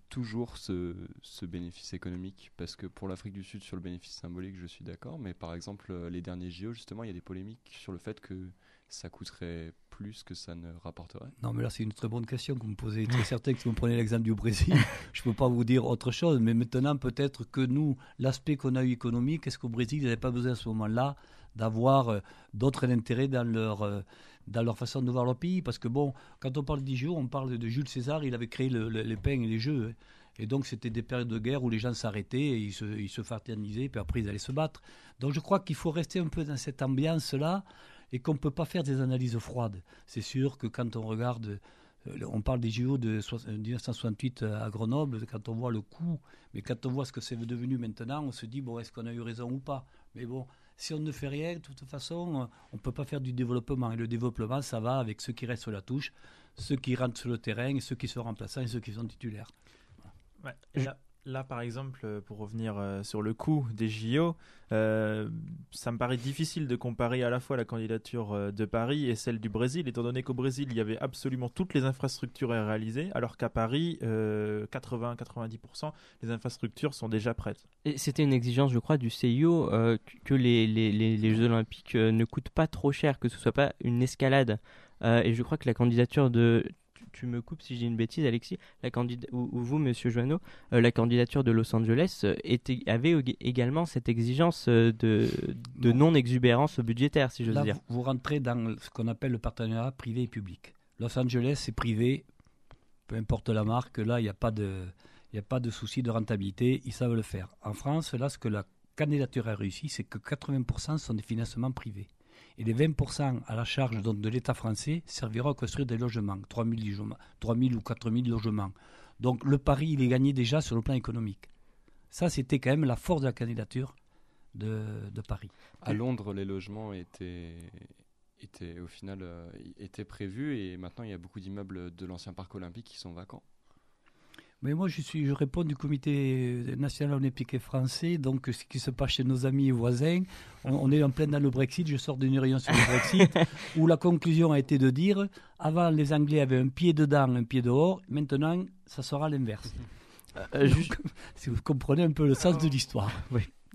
toujours ce, ce bénéfice économique Parce que pour l'Afrique du Sud, sur le bénéfice symbolique, je suis d'accord. Mais par exemple, euh, les derniers JO, justement, il y a des polémiques sur le fait que ça coûterait plus que ça ne rapporterait. Non, mais là, c'est une très bonne question que vous me posez. Très certain que si vous prenez l'exemple du Brésil, je ne peux pas vous dire autre chose. Mais maintenant, peut-être que nous, l'aspect qu'on a eu économique, est-ce qu'au Brésil, ils n'avaient pas besoin à ce moment-là d'avoir euh, d'autres intérêts dans leur, euh, dans leur façon de voir leur pays Parce que, bon, quand on parle d'IGO, on parle de Jules César, il avait créé le- le- les pains et les jeux. hein. Et donc, c'était des périodes de guerre où les gens s'arrêtaient, et ils se, ils se fraternisaient, puis après, ils allaient se battre. Donc, je crois qu'il faut rester un peu dans cette ambiance-là et qu'on ne peut pas faire des analyses froides. C'est sûr que quand on regarde, euh, on parle des JO de soix- euh, 1968 à Grenoble, quand on voit le coût, mais quand on voit ce que c'est devenu maintenant, on se dit, bon, est-ce qu'on a eu raison ou pas? Mais bon, si on ne fait rien, de toute façon, euh, on ne peut pas faire du développement. Et le développement, ça va avec ceux qui restent sur la touche, ceux qui rentrent sur le terrain, et ceux qui sont remplaçants et ceux qui sont titulaires. Ouais. Là, là, par exemple, euh, pour revenir euh, sur le coût des JO, euh, ça me paraît difficile de comparer à la fois la candidature de Paris et celle du Brésil, étant donné qu'au Brésil, il y avait absolument toutes les infrastructures à réaliser, alors qu'à Paris, euh, 80-90%, les infrastructures sont déjà prêtes. C'était une exigence, je crois, du CIO que- les, les, Jeux Olympiques ne coûtent pas trop cher, que ce soit pas une escalade. Et je crois que la candidature de. Tu- me coupes si je dis une bêtise, Alexis. La candid... ou, ou vous, Monsieur Joanneau, euh, la candidature de Los Angeles euh, était, avait ég- également cette exigence euh, de, de non-exubérance budgétaire, si j'ose Là, dire. vous, vous rentrez dans ce qu'on appelle le partenariat privé et public. Los Angeles, c'est privé, peu importe la marque, là, il n'y a pas de, il n'y a pas de souci de rentabilité, ils savent le faire. En France, là, ce que la candidature a réussi, c'est que 80% sont des financements privés. Et les 20% à la charge de l'État français serviront à construire des logements, 3 000, logements, 3 000 ou 4 000 logements. Donc le pari, il est gagné déjà sur le plan économique. Ça, c'était quand même la force de la candidature de, Paris. À Londres, les logements étaient, étaient au final euh, étaient prévus et maintenant il y a beaucoup d'immeubles de l'ancien parc olympique qui sont vacants. Mais moi, je, suis, je réponds du comité national olympique et français, donc ce qui se passe chez nos amis et voisins. On, on est en plein dans le Brexit, je sors d'une réunion sur le Brexit, où la conclusion a été de dire, avant les Anglais avaient un pied dedans, un pied dehors, maintenant ça sera l'inverse. Euh, Donc, juste- si vous comprenez un peu le sens de l'histoire.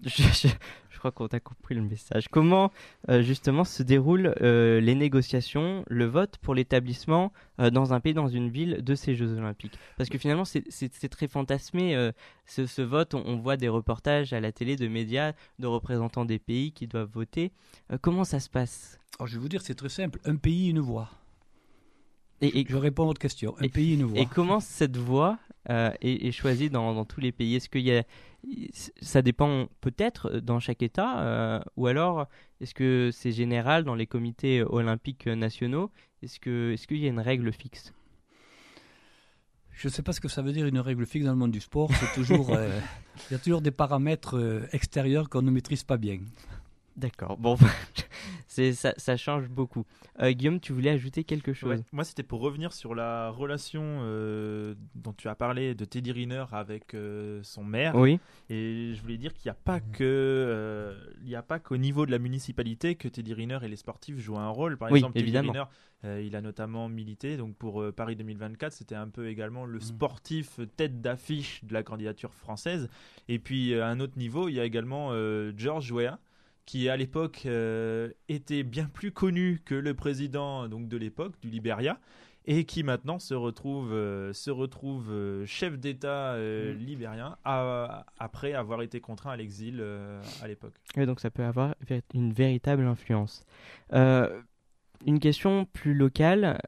Je, crois qu'on a compris le message. Comment euh, justement se déroulent euh, les négociations, le vote pour l'établissement euh, dans un pays, dans une ville de ces Jeux Olympiques? Parce que finalement, c'est- très fantasmé ce, ce vote. On, on voit des reportages à la télé de médias, de représentants des pays qui doivent voter. Comment ça se passe? Alors, je vais vous dire, c'est très simple. Un pays, une voix. Et, et- Je réponds à votre question. Un Et- pays, une voix. et comment cette voie euh, est, est choisie dans, dans tous les pays? Est-ce qu'il y a, ça dépend peut-être dans chaque État, euh, ou alors est-ce que c'est général dans les comités olympiques nationaux? Est-ce qu'il y a une règle fixe? Je ne sais pas ce que ça veut dire une règle fixe dans le monde du sport. C'est toujours, euh, il y a toujours des paramètres extérieurs qu'on ne maîtrise pas bien. D'accord. Bon, C'est ça, ça change beaucoup. Euh, Guillaume, tu voulais ajouter quelque chose? Ouais, Moi, c'était pour revenir sur la relation euh, dont tu as parlé de Teddy Riner avec euh, son maire. Oui. Et je voulais dire qu'il n'y a pas que, il n'y a pas qu'au niveau de la municipalité que Teddy Riner et les sportifs jouent un rôle. Par Oui, exemple, évidemment. Teddy Riner, il a notamment milité. Donc pour Paris 2024, c'était un peu également le sportif tête d'affiche de la candidature française. Et puis à un autre niveau, il y a également George Weah qui à l'époque euh, était bien plus connu que le président donc de l'époque du Liberia et qui maintenant se retrouve euh, se retrouve euh, chef d'État euh, libérien à- après avoir été contraint à l'exil à l'époque. Et donc ça peut avoir une véritable influence. Une question plus locale,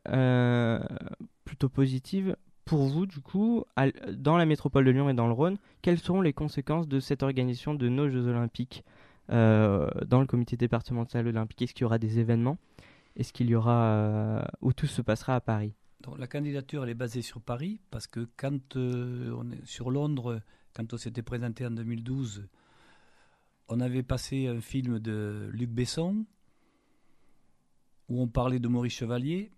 plutôt positive. Pour vous, du coup, à dans la métropole de Lyon et dans le Rhône, quelles seront les conséquences de cette organisation de nos Jeux Olympiques? Dans le comité départemental olympique Est-ce qu'il y aura des événements? Est-ce qu'il y aura... euh, où tout se passera à Paris? Donc, la candidature elle est basée sur Paris parce que quand euh, on est sur Londres, quand on s'était présenté en 2012, on avait passé un film de Luc Besson où on parlait de Maurice Chevalier,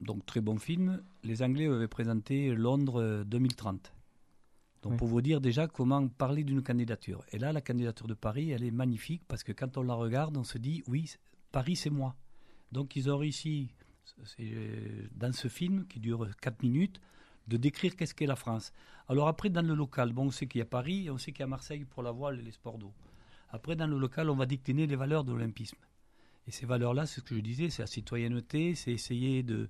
donc très bon film. Les Anglais avaient présenté Londres euh, 2030. Donc pour vous dire déjà comment parler d'une candidature. Et là, la candidature de Paris, elle est magnifique parce que quand on la regarde, on se dit oui, Paris c'est moi. Donc ils ont réussi euh, dans ce film qui dure 4 minutes de décrire qu'est-ce qu'est la France. Alors après dans le local, bon, on sait qu'il y a Paris, et on sait qu'il y a Marseille pour la voile et les sports d'eau. Après dans le local, on va décliner les valeurs de l'olympisme. Et ces valeurs-là, c'est ce que je disais, c'est la citoyenneté, c'est essayer de,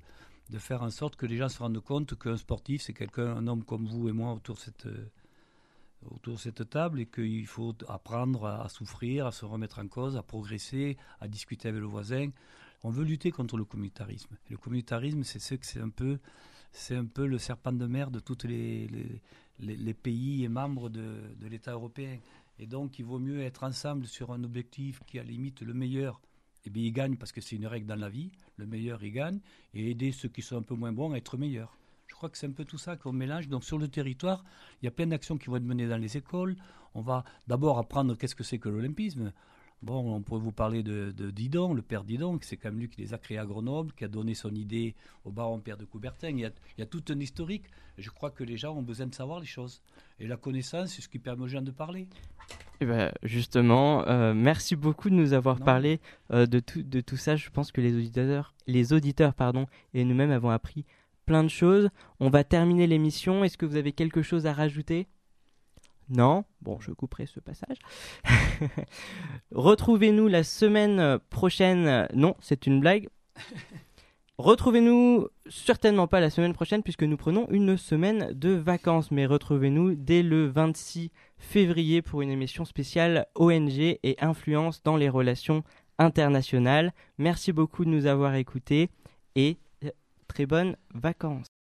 de faire en sorte que les gens se rendent compte qu'un sportif, c'est quelqu'un, un homme comme vous et moi autour de cette, euh, autour cette table et qu'il faut apprendre à, souffrir, à se remettre en cause, à progresser, à discuter avec le voisin. On veut lutter contre le communautarisme. Le communautarisme, c'est ce que c'est un peu, c'est un peu le serpent de mer de tous les, les, les- les pays et membres de, de l'État européen. Et donc, il vaut mieux être ensemble sur un objectif qui, à la limite, le meilleur, eh bien, il gagne parce que c'est une règle dans la vie. Le meilleur, il gagne. Et aider ceux qui sont un peu moins bons à être meilleurs. Je crois que c'est un peu tout ça qu'on mélange. Donc, sur le territoire, il y a plein d'actions qui vont être menées dans les écoles. On va d'abord apprendre qu'est-ce que c'est que l'olympisme. Bon, on pourrait vous parler de, de Didon, le père Didon, c'est quand même lui qui les a créés à Grenoble, qui a donné son idée au baron Pierre de Coubertin. Il y a, il y a tout un historique. Je crois que les gens ont besoin de savoir les choses. Et la connaissance, c'est ce qui permet aux gens de parler. Eh ben, justement, euh, merci beaucoup de nous avoir Non. parlé euh, de, tout, de tout ça. Je pense que les auditeurs, les auditeurs pardon, et nous-mêmes avons appris plein de choses. On va terminer l'émission. Est-ce que vous avez quelque chose à rajouter? Non? Bon, je couperai ce passage. Retrouvez-nous la semaine prochaine. Non, c'est une blague. Retrouvez-nous certainement pas la semaine prochaine puisque nous prenons une semaine de vacances, mais retrouvez-nous dès le 26 février pour une émission spéciale ONG et influence dans les relations internationales. Merci beaucoup de nous avoir écoutés et euh, très bonnes vacances.